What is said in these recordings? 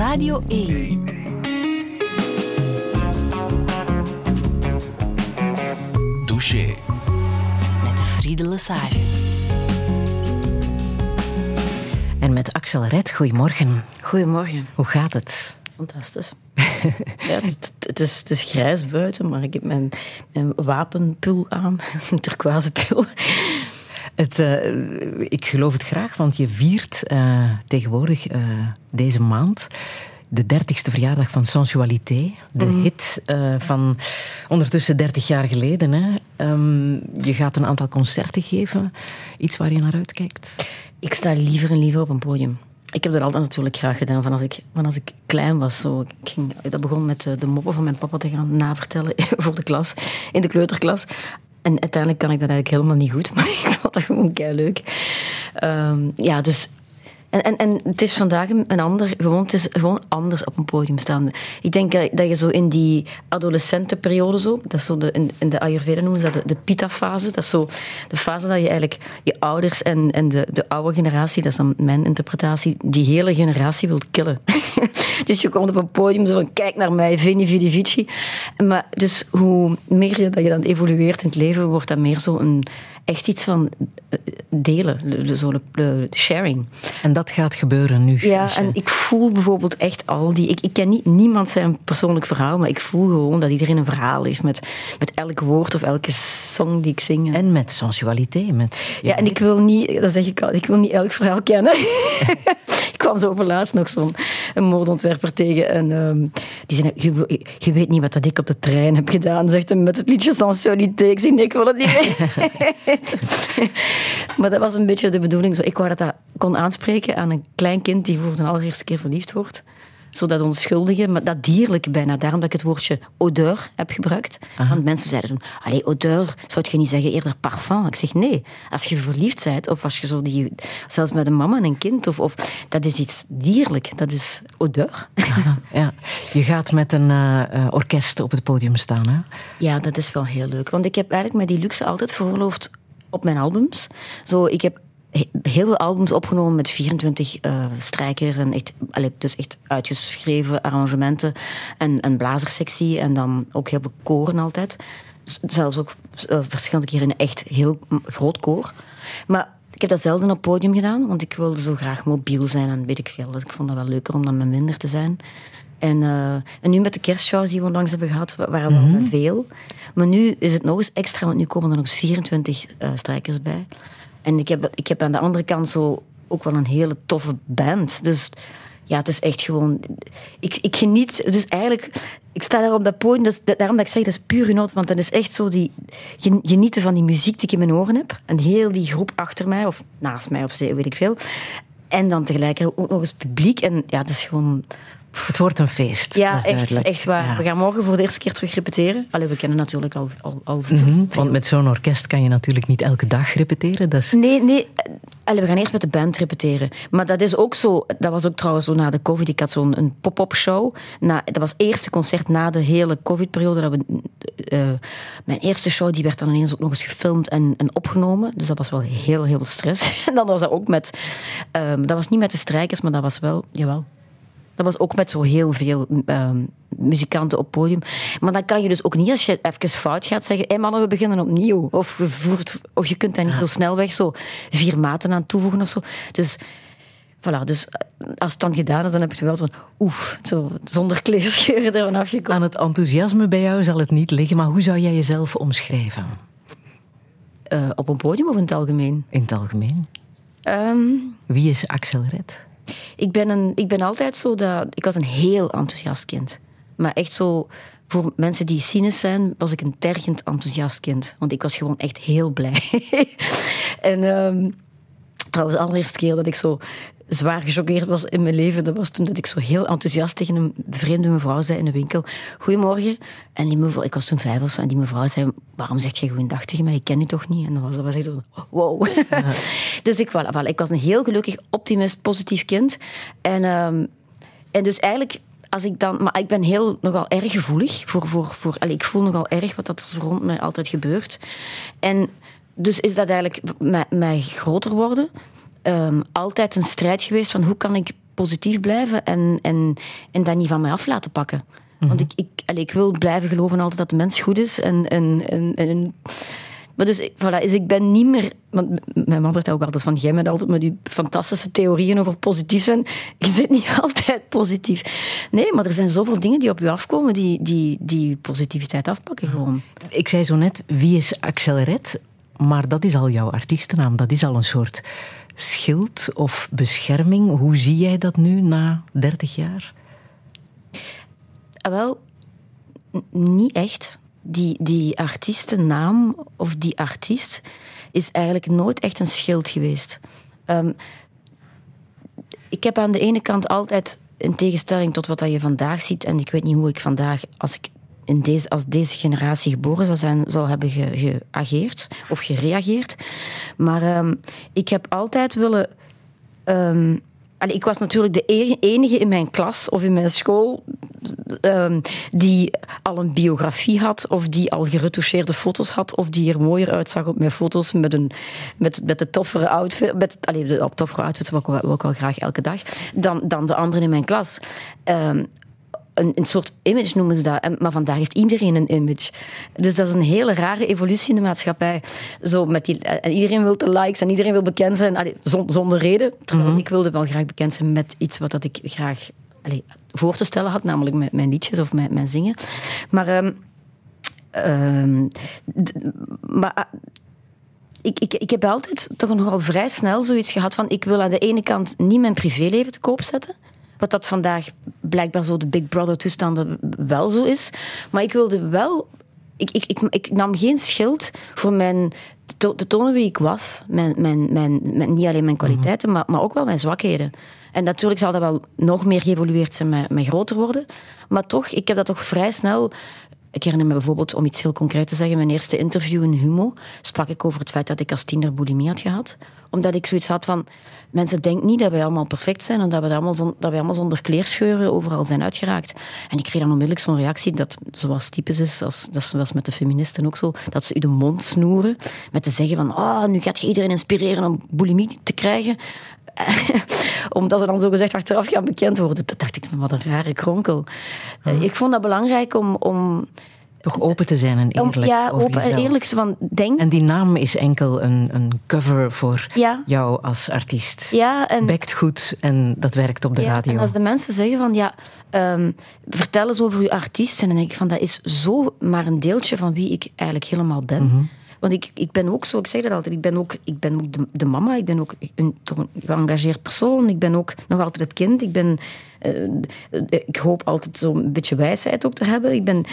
Radio 1. Douche. Met Friede Lesage. En met Axel Red, goedemorgen. Goedemorgen. Hoe gaat het? Fantastisch. ja, het, het, is, het is grijs buiten, maar ik heb mijn, mijn wapenpul aan. Een turquoise pul. Het, uh, ik geloof het graag, want je viert uh, tegenwoordig uh, deze maand de dertigste verjaardag van Sensualité. De mm. hit van ondertussen 30 jaar geleden. Hè. Um, je gaat een aantal concerten geven. Iets waar je naar uitkijkt? Ik sta liever en liever op een podium. Ik heb dat altijd natuurlijk graag gedaan, van als ik, van als ik klein was. Zo. Ik ging, dat begon met de, de moppen van mijn papa te gaan navertellen voor de klas, in de kleuterklas. En uiteindelijk kan ik dat eigenlijk helemaal niet goed, maar ik vond dat gewoon kei leuk. Um, ja, dus en, en, en het is vandaag een ander, gewoon, het is gewoon anders op een podium staan. Ik denk dat je zo in die adolescentenperiode zo, dat is zo de, in, in de Ayurveda noemen ze dat de, de pita-fase, dat is zo de fase dat je eigenlijk je ouders en, en de, de oude generatie, dat is dan mijn interpretatie, die hele generatie wilt killen. dus je komt op een podium zo van, kijk naar mij, vini vidi vici. Maar dus hoe meer je, dat je dan evolueert in het leven, wordt dat meer zo een echt iets van eh, delen, de, sharing. En dat gaat gebeuren nu. Ja, en ik voel bijvoorbeeld echt al die. Ik, ik ken niet, niemand zijn persoonlijk verhaal, maar ik voel gewoon dat iedereen een verhaal heeft met, met elk woord of elke song die ik zing. En met sensualiteit. Met, ja, en ik wil niet, dat zeg ik al, ik wil niet elk verhaal kennen. ik kwam zo over laatst nog zo'n modeontwerper tegen en um, die zei: je, je, weet niet wat dat ik op de trein heb gedaan, zegt hij met het liedje sensualiteit. Ik zeg: nee, ik wil het niet maar dat was een beetje de bedoeling. Zo, ik wou dat dat kon aanspreken aan een klein kind die voor de allereerste keer verliefd wordt zo dat onschuldige, maar dat dierlijke bijna. Daarom dat ik het woordje odeur heb gebruikt. Aha. Want mensen zeiden toen, allee, odeur, zou je niet zeggen eerder parfum? Ik zeg, nee. Als je verliefd bent, of als je zo die... Zelfs met een mama en een kind, of, of dat is iets dierlijk. Dat is odeur. Aha, ja. Je gaat met een uh, orkest op het podium staan, hè? Ja, dat is wel heel leuk. Want ik heb eigenlijk met die luxe altijd veroorloofd op mijn albums. Zo, ik heb heel veel albums opgenomen met 24 uh, strijkers en echt, allee, dus echt uitgeschreven arrangementen en een blazersectie en dan ook heel veel koren altijd. Zelfs ook uh, verschillende keren een echt heel groot koor. Maar ik heb dat zelden op podium gedaan, want ik wilde zo graag mobiel zijn en weet ik veel. Ik vond dat wel leuker om dan met minder te zijn. En, uh, en nu met de kerstshows die we onlangs hebben gehad, waren we mm -hmm. veel. Maar nu is het nog eens extra, want nu komen er nog eens 24 uh, strijkers bij. En ik heb, ik heb aan de andere kant zo ook wel een hele toffe band. Dus ja, het is echt gewoon... Ik, ik geniet... Dus eigenlijk... Ik sta daar op dat podium, dus daarom dat ik zeg, dat is puur genot. Want dat is echt zo die... Genieten van die muziek die ik in mijn oren heb. En heel die groep achter mij, of naast mij, of weet ik veel. En dan tegelijkertijd ook nog eens publiek. En ja, het is gewoon het wordt een feest. Ja, echt, echt waar. Ja. We gaan morgen voor de eerste keer terug repeteren. Allee, we kennen natuurlijk al. al, al mm -hmm, want met zo'n orkest kan je natuurlijk niet elke dag repeteren. Dat is... Nee, nee. Allee, we gaan eerst met de band repeteren. Maar dat is ook zo. Dat was ook trouwens zo na de COVID. Ik had zo'n een pop-up show. Na, dat was het eerste concert na de hele COVID-periode. Dat we, uh, mijn eerste show die werd dan ineens ook nog eens gefilmd en, en opgenomen. Dus dat was wel heel, heel stress. en dan was dat ook met. Um, dat was niet met de strijkers, maar dat was wel. Jawel. Dat was ook met zo heel veel uh, muzikanten op podium. Maar dan kan je dus ook niet, als je even fout gaat, zeggen: hé hey mannen, we beginnen opnieuw. Of je, voert, of je kunt daar niet ja. zo snel weg zo vier maten aan toevoegen of zo. Dus. Voilà, dus als het dan gedaan is, dan heb je wel van oef, zo zonder kleerscheuren ervan afgekomen. Aan het enthousiasme bij jou zal het niet liggen, maar hoe zou jij jezelf omschrijven? Uh, op een podium of in het algemeen? In het algemeen. Um, Wie is Axel Red? Ik ben, een, ik ben altijd zo dat... Ik was een heel enthousiast kind. Maar echt zo... Voor mensen die cynisch zijn, was ik een tergend enthousiast kind. Want ik was gewoon echt heel blij. en um, trouwens, de allereerste keer dat ik zo zwaar gechoqueerd was in mijn leven, dat was toen dat ik zo heel enthousiast tegen een vreemde mevrouw zei in de winkel: Goedemorgen. En die mevrouw, ik was toen vijf of zo, en die mevrouw zei: Waarom zeg je goedendag tegen mij? Ik ken je toch niet? En dan was dat was echt zo: Wow. Ja. dus ik, voilà, voilà, ik was een heel gelukkig, optimist, positief kind. En, um, en dus eigenlijk als ik dan, maar ik ben heel nogal erg gevoelig voor, voor, voor ik voel nogal erg wat dat er rond mij altijd gebeurt. En dus is dat eigenlijk mij, mij groter worden. Um, altijd een strijd geweest van hoe kan ik positief blijven en, en, en dat niet van mij af laten pakken. Want ik, ik, allee, ik wil blijven geloven altijd dat de mens goed is. En, en, en, en maar dus, voilà, dus ik ben niet meer... Want mijn man zegt ook altijd van, jij bent altijd met die fantastische theorieën over positief zijn. Je zit niet altijd positief. Nee, maar er zijn zoveel dingen die op je afkomen die, die, die positiviteit afpakken gewoon. Ik zei zo net, wie is Axel Red? Maar dat is al jouw artiestennaam. Dat is al een soort schild of bescherming. Hoe zie jij dat nu na 30 jaar? Ah, wel, niet echt. Die, die artiestennaam of die artiest is eigenlijk nooit echt een schild geweest. Ehm, ik heb aan de ene kant altijd, in tegenstelling tot wat je vandaag ziet, en ik weet niet hoe ik vandaag, als ik in deze, als deze generatie geboren zou zijn, zou hebben ge- geageerd of gereageerd. Maar ehm, ik heb altijd willen ehm, ik was natuurlijk de e- enige in mijn klas of in mijn school ehm, die al een biografie had, of die al geretoucheerde foto's had, of die er mooier uitzag op mijn foto's met, een, met, met de toffere outfit, met, allee, de toffere outfits wil ik, wel- graag elke dag, dan, dan de anderen in mijn klas. Ehm, een, een soort image noemen ze dat. En- Maar vandaag heeft iedereen een image. Dus dat is een hele rare evolutie in de maatschappij. Zo met die, en iedereen wil de likes en iedereen wil bekend zijn. Allee, zon- zonder reden. Terwijl ik wilde wel graag bekend zijn met iets wat dat ik graag allee, voor te stellen had. Namelijk mijn, mijn liedjes of mijn, mijn zingen. Maar... ehm, ehm, maar ah, ik, ik, ik heb altijd toch nogal vrij snel zoiets gehad van... Ik wil aan de ene kant niet mijn privéleven te koop zetten. Wat dat vandaag blijkbaar zo de Big Brother toestanden wel zo is. Maar ik wilde wel... Ik, ik, ik, ik nam geen schild voor mijn, te, to- te tonen wie ik was. Mijn, mijn, mijn, mijn- niet alleen mijn kwaliteiten, maar, maar ook wel mijn zwakheden. En natuurlijk zal dat wel nog meer geëvolueerd zijn met, met groter worden. Maar toch, ik heb dat toch vrij snel ik herinner me bijvoorbeeld, om iets heel concreet te zeggen, mijn eerste interview in Humo sprak ik over het feit dat ik als tiener bulimie had gehad. Omdat ik zoiets had van, mensen denken niet dat wij allemaal perfect zijn en dat we allemaal, dat wij allemaal zonder kleerscheuren overal zijn uitgeraakt. En ik kreeg dan onmiddellijk zo'n reactie, dat zoals typisch is, als, dat is zoals met de feministen ook zo, dat ze u de mond snoeren met te zeggen van, ah, nu gaat je iedereen inspireren om bulimie te krijgen. Omdat ze dan zogezegd achteraf gaan bekend worden. Dat dacht ik, van, wat een rare kronkel. Eh, Ik vond dat belangrijk om, om, Toch open te zijn en om eerlijk ja, over open en eerlijk zo van denk. En die naam is enkel een, een cover voor Ja. jou als artiest. ja, en, Bekt goed en dat werkt op de ja, radio. en als de mensen zeggen van ja, ehm, vertel eens over uw artiest. En dan denk ik van dat is zo maar een deeltje van wie ik eigenlijk helemaal ben. Mhm. Want ik, ik ben ook zo, ik zeg dat altijd, ik ben ook, ik ben ook de, mama, ik ben ook een, een geëngageerd persoon, ik ben ook nog altijd het kind, ik ben, eh, eh, ik hoop altijd zo'n beetje wijsheid ook te hebben. Ik ben,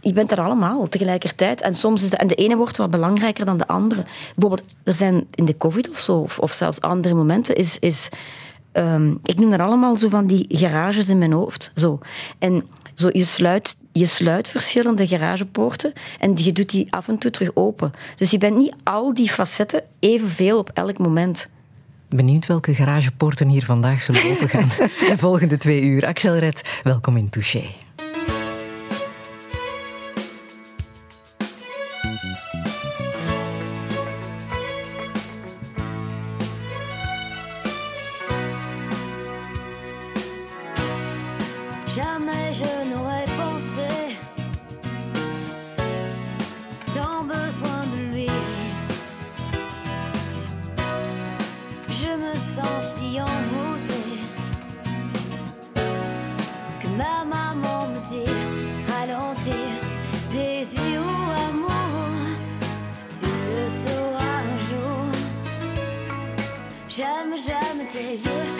ik ben dat allemaal tegelijkertijd. En soms is de, en de ene wordt wat belangrijker dan de andere. Bijvoorbeeld, er zijn in de covid of zo, of, of zelfs andere momenten, is, is ehm, ik noem dat allemaal zo van die garages in mijn hoofd. Zo. En zo, je, sluit, je sluit verschillende garagepoorten en je doet die af en toe terug open. Dus je bent niet al die facetten evenveel op elk moment. Benieuwd welke garagepoorten hier vandaag zullen opengaan. de volgende twee uur. Axel Red, welkom in Touché. J'aime tes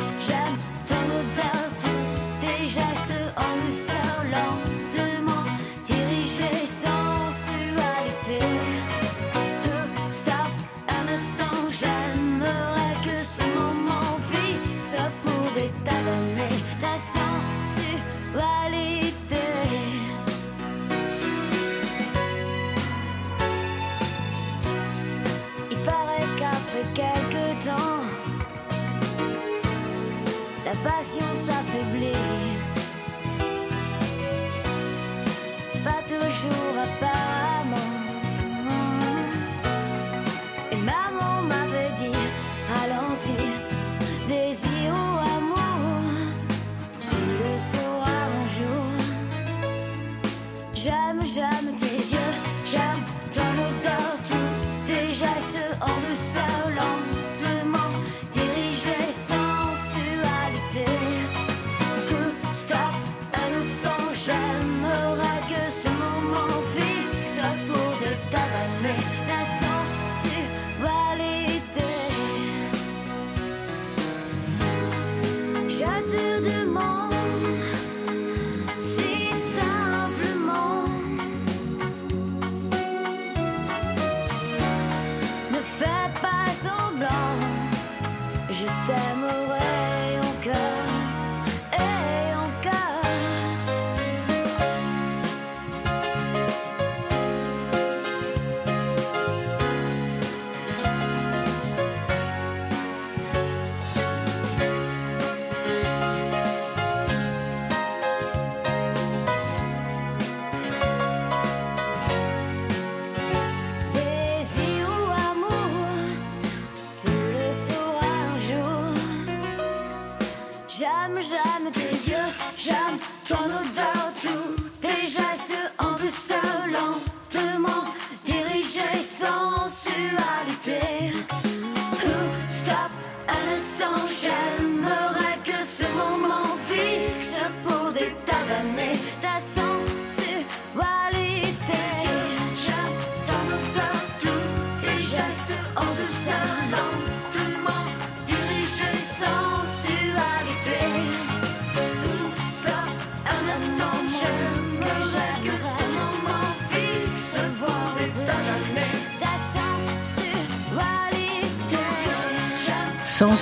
jamais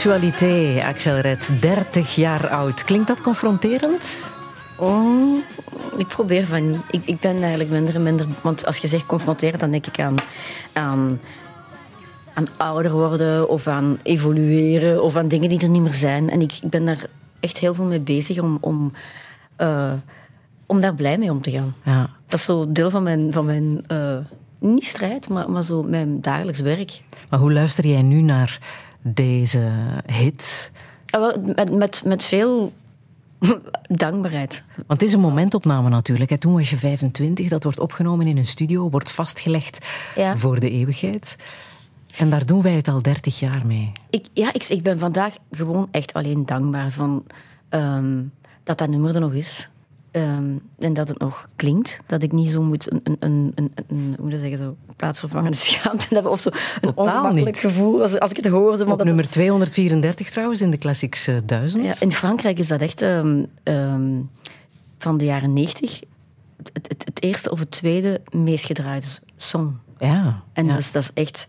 Sensualité, Axel Red, 30 jaar oud. Klinkt dat confronterend? Oh, ik probeer van niet. Ik, ik ben eigenlijk minder en minder... Want als je zegt confronteren, dan denk ik aan, aan, aan ouder worden of aan evolueren of aan dingen die er niet meer zijn. En ik, ik ben daar echt heel veel mee bezig om, om, eh, om daar blij mee om te gaan. Ja. Dat is zo deel van mijn... Van mijn eh, niet strijd, maar, maar zo mijn dagelijks werk. Maar hoe luister jij nu naar deze hit? Ah, Met, met, met veel dankbaarheid. Want het is een momentopname natuurlijk. Toen was je 25, dat wordt opgenomen in een studio, wordt vastgelegd Ja. voor de eeuwigheid. En daar doen wij het al 30 jaar mee. Ik, ja, ik, ik ben vandaag gewoon echt alleen dankbaar van ehm, dat dat nummer er nog is. Ehm, en dat het nog klinkt. Dat ik niet zo moet een, een, een, een, een hoe moet je zeggen, zo plaatsvervangende schaamte hebben. Of zo een Totaal ongemakkelijk niet. gevoel als, als ik het hoor. Zo, Op dat- nummer 234 trouwens in de Classics eh, 1000. ja, in Frankrijk is dat echt ehm, ehm, van de jaren 90 het, het, het eerste of het tweede meest gedraaide song. Ja, En ja. dat, is, dat is echt.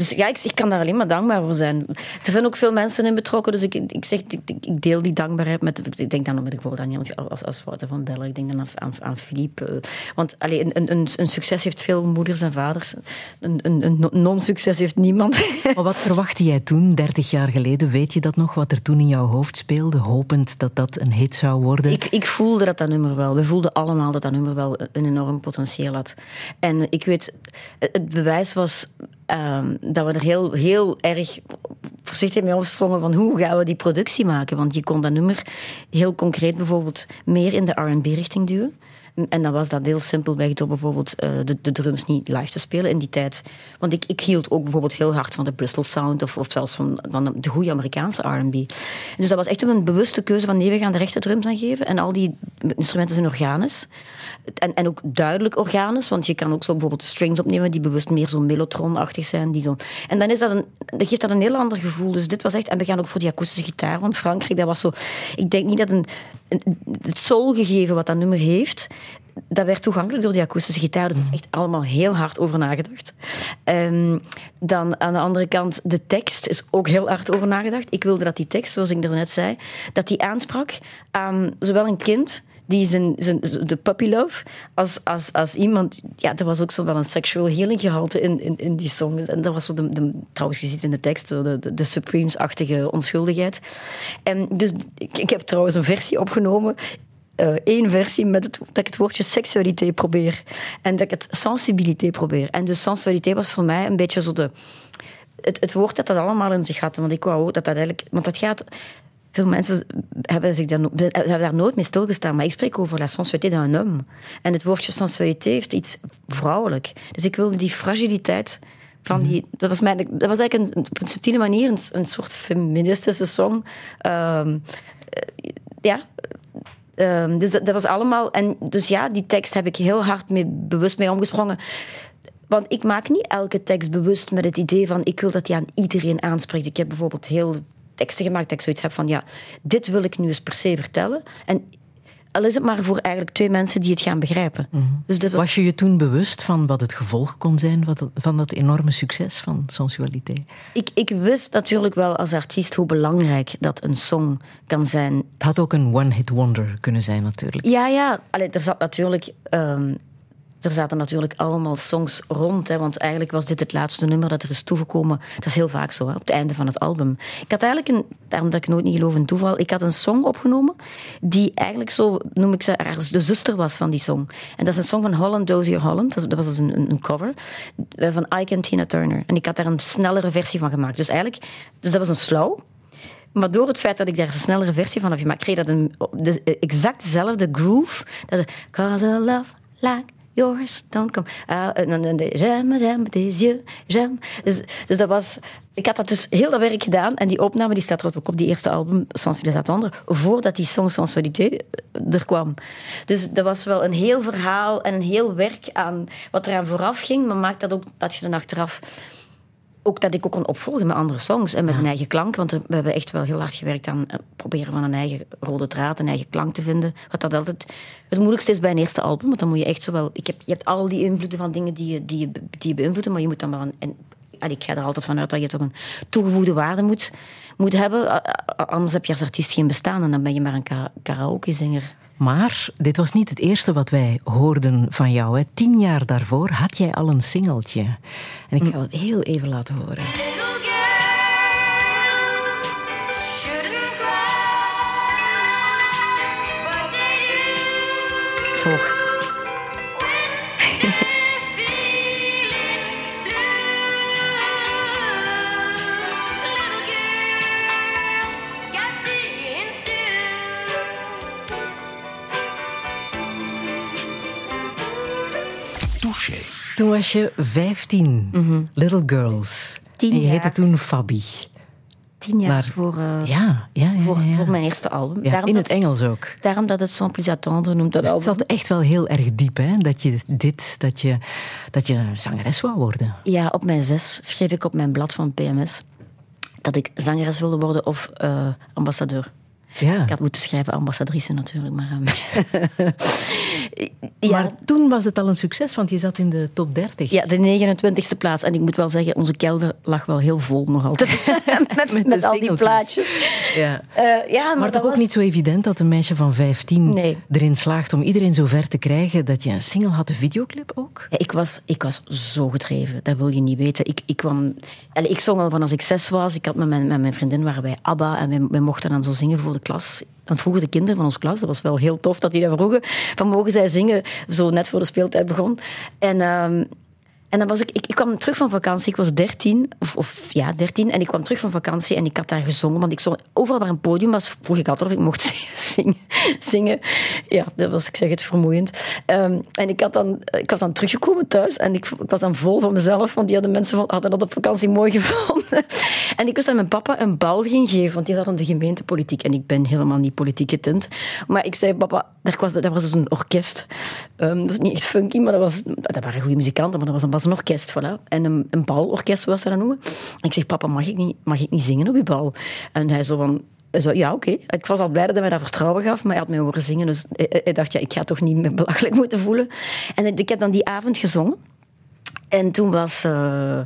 Dus ja, ik, ik kan daar alleen maar dankbaar voor zijn. Er zijn ook veel mensen in betrokken, dus ik, ik zeg, ik, ik- deel die dankbaarheid met. Ik denk dan met bijvoorbeeld aan iemand als, als Wouter van Bellen, ik denk dan aan, aan, aan Philippe. Want allee, een, een, een succes heeft veel moeders en vaders. Een, een, een non-succes heeft niemand. Maar wat verwachtte jij toen, 30 jaar geleden? Weet je dat nog, wat er toen in jouw hoofd speelde, hopend dat dat een hit zou worden? Ik, ik voelde dat dat nummer wel. We voelden allemaal dat dat nummer wel een enorm potentieel had. En ik weet, het bewijs was ehm, dat we er heel, heel erg voorzichtig mee omsprongen van hoe gaan we die productie maken. Want je kon dat nummer heel concreet bijvoorbeeld meer in de R&B-richting duwen. En dan was dat heel simpelweg door bijvoorbeeld eh, de, de drums niet live te spelen in die tijd. Want ik, ik hield ook bijvoorbeeld heel hard van de Bristol Sound of, of zelfs van, van de goede Amerikaanse R&B. Dus dat was echt een bewuste keuze van nee, we gaan de rechte drums aan geven. En al die instrumenten zijn organisch. En, en ook duidelijk organisch, want je kan ook zo bijvoorbeeld strings opnemen die bewust meer zo melotronachtig zijn. Die zo. En dan is dat een, geeft dat een heel ander gevoel. Dus dit was echt, en we gaan ook voor die akoestische gitaar, want Frankrijk, dat was zo. Ik denk niet dat een, een- het soulgegeven wat dat nummer heeft, dat werd toegankelijk door die akoestische gitaar. Dus dat is echt allemaal heel hard over nagedacht. Ehm, dan aan de andere kant, de tekst is ook heel hard over nagedacht. Ik wilde dat die tekst, zoals ik net zei, dat die aansprak aan zowel een kind die zijn, zijn, de puppy love, als, als, als iemand... Ja, er was ook zo wel een sexual healing gehalte in, in, in die song. En dat was zo de, de, trouwens, je ziet in de tekst de, de, de Supremes-achtige onschuldigheid. En dus, ik, ik heb trouwens een versie opgenomen eh, één versie met het, dat ik het woordje seksualiteit probeer. En dat ik het sensibiliteit probeer. En de sensualiteit was voor mij een beetje zo de... Het, het woord dat dat allemaal in zich had. Want ik wou ook dat dat eigenlijk... Want dat gaat... Veel mensen hebben, zich daar, hebben daar nooit mee stilgestaan. Maar ik spreek over la sensualité d'un homme. En het woordje sensualiteit heeft iets vrouwelijk. Dus ik wilde die fragiliteit van die... Dat was, mijn, dat was eigenlijk een, op een subtiele manier een, een soort feministische song. Ehm, eh, ja, Ehm, dus dat, was allemaal. En dus ja, die tekst heb ik heel hard mee, bewust mee omgesprongen. Want ik maak niet elke tekst bewust met het idee van ik wil dat die aan iedereen aanspreekt. Ik heb bijvoorbeeld heel teksten gemaakt dat ik zoiets heb van ja, dit wil ik nu eens per se vertellen. En al is het maar voor eigenlijk twee mensen die het gaan begrijpen. Dus dit was Was je je toen bewust van wat het gevolg kon zijn van dat enorme succes van sensualiteit? ik, ik wist natuurlijk wel als artiest hoe belangrijk dat een song kan zijn Het had ook een one-hit wonder kunnen zijn natuurlijk. Ja, ja. Allee, er zat natuurlijk... ehm, er zaten natuurlijk allemaal songs rond. Hè, want eigenlijk was dit het laatste nummer dat er is toegekomen. Dat is heel vaak zo, hè, op het einde van het album. Ik had eigenlijk een... Daarom dat ik nooit niet geloof in toeval. Ik had een song opgenomen die eigenlijk zo, noem ik ze, de zuster was van die song. En dat is een song van Holland Dozier Holland. Dat, was dus een, cover eh, van Ike en Tina Turner. En ik had daar een snellere versie van gemaakt. Dus eigenlijk... Dus dat was een slow. Maar door het feit dat ik daar een snellere versie van heb gemaakt, kreeg dat een, de, exact dezelfde groove. Dat is, Cause a love like yours don't come. Ah, dan de j'aime, j'aime tes yeux, j'aime. Dus, dus dat was... Ik had dat dus heel dat werk gedaan. En die opname die staat trouwens ook op die eerste album, Sans Files Attendre, voordat die song Sensualité er kwam. Dus dat was wel een heel verhaal en een heel werk aan wat eraan vooraf ging. Maar maakt dat ook dat je dan achteraf ook dat ik ook kon opvolgen met andere songs en met een eigen klank. Want we hebben echt wel heel hard gewerkt aan het proberen van een eigen rode draad, een eigen klank te vinden. Wat dat altijd het moeilijkste is bij een eerste album. Want dan moet je echt zowel... Ik heb, je hebt al die invloeden van dingen die je, die, je, die je beïnvloeden, maar je moet dan wel een... En, allee, ik ga er altijd vanuit dat je toch een toegevoegde waarde moet, moet hebben. A- a- Anders heb je als artiest geen bestaan en dan ben je maar een ka- karaoke-zinger. Maar dit was niet het eerste wat wij hoorden van jou. Hè. Tien jaar daarvoor had jij al een singeltje. En ik ga het heel even laten horen. Little Toen was je 15, Little Girls. Tien en je heette toen Fabi. Tien jaar Maar- voor, eh, Ja, ja, ja. voor, ja. voor mijn eerste album. Daarom, in dat, het Engels ook. daarom dat het Sans Plus Attendre noemt dat Dus het album. zat echt wel heel erg diep, hè? Dat je dit, dat je, dat je zangeres wou worden. Ja, op mijn zes schreef ik op mijn blad van PMS dat ik zangeres wilde worden of eh, ambassadeur. Ja. Ik had moeten schrijven ambassadrice natuurlijk, maar... ehm, ja, Maar toen was het al een succes, want je zat in de top 30. ja, de 29e plaats. En ik moet wel zeggen, onze kelder lag wel heel vol nog altijd. met Met met, de al die plaatjes. Ja. Eh, ja, maar, Maar dat toch ook was- niet zo evident dat een meisje van 15 Nee. erin slaagt om iedereen zo ver te krijgen dat je een single had, een videoclip ook? Ja, ik, was, ik was zo gedreven, dat wil je niet weten. Ik, ik, kwam, ik zong al van als ik zes was. Ik had met mijn, met mijn vriendin waren wij ABBA en wij, wij mochten dan zo zingen voor de klas. Dan vroegen de kinderen van ons klas, dat was wel heel tof dat die dat vroegen, van mogen zij zingen, zo net voor de speeltijd begon. En, ehm, en dan was ik, ik, ik kwam terug van vakantie, ik was dertien, of, of ja, dertien, en ik kwam terug van vakantie en ik had daar gezongen, want ik zong, overal waar een podium was, vroeg ik altijd of ik mocht zingen. zingen. Ja, dat was, ik zeg het, vermoeiend. Ehm, en ik, had dan, ik was dan teruggekomen thuis en ik, ik was dan vol van mezelf, want die hadden mensen van, hadden dat op vakantie mooi gevonden. En ik wist dat mijn papa een bal ging geven, want die zat aan de gemeentepolitiek en ik ben helemaal niet politiek getint. Maar ik zei, papa, daar was, daar was dus een orkest. Ehm, dat is niet echt funky, maar dat, was, dat waren goede muzikanten, maar dat was een, was een orkest, voilà. En een, balorkest, zoals ze dat noemen. En ik zeg, papa, mag ik niet, mag ik niet zingen op je bal? En hij zo van... Zo, ja, oké. Ik was al blij dat hij mij dat vertrouwen gaf, maar hij had mij horen zingen. Dus hij dacht, ja, ik ga toch niet me belachelijk moeten voelen. En ik heb dan die avond gezongen. En toen was eh, eh,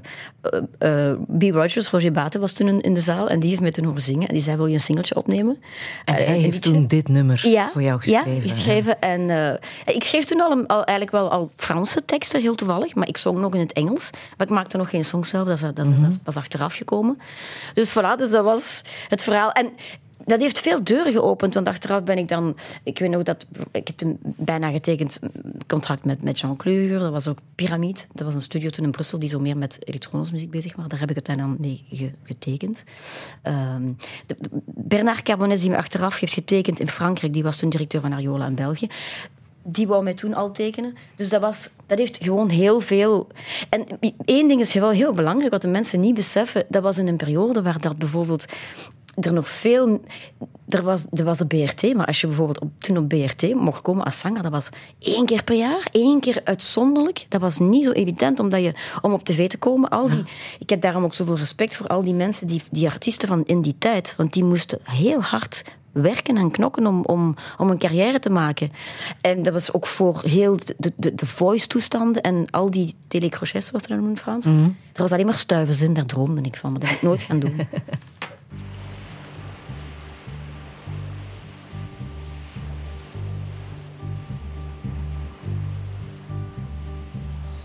B. Rogers, Roger Baten, was toen in, de zaal. En die heeft mij toen horen zingen. En die zei, wil je een singeltje opnemen? En hij heeft toen dit nummer ja, voor jou geschreven. Ja, geschreven. En ik schreef toen al, een- al eigenlijk wel al Franse teksten, heel toevallig. Maar ik zong nog in het Engels. Maar ik maakte nog geen song zelf. Dat dat, dat is achteraf gekomen. Dus voilà, dus dat was het verhaal. En dat heeft veel deuren geopend. Want achteraf ben ik dan... Ik weet nog dat... Ik heb toen bijna getekend contract met, met Jean Kleuger. Dat was ook Pyramide. Dat was een studio toen in Brussel die zo meer met elektronische muziek bezig was. Daar heb ik uiteindelijk mee ge- getekend. Ehm, Bernard Carbones, die me achteraf heeft getekend in Frankrijk, die was toen directeur van Ariola in België. Die wou mij toen al tekenen. Dus dat, was, dat heeft gewoon heel veel... En één ding is wel heel belangrijk, wat de mensen niet beseffen. Dat was in een periode waar dat bijvoorbeeld er nog veel... Er was, er was de BRT, maar als je bijvoorbeeld op, toen op BRT mocht komen als zanger, dat was één keer per jaar, één keer uitzonderlijk. Dat was niet zo evident omdat je, om op tv te komen. Al die, Ik heb daarom ook zoveel respect voor al die mensen, die, die artiesten van in die tijd. Want die moesten heel hard werken en knokken om, om, om een carrière te maken. En dat was ook voor heel de, de, de voice-toestanden en al die telecrochets, wat ze dat noemen in Frans. Er was alleen maar stuivers in, daar droomde ik van, maar dat heb ik nooit gaan doen.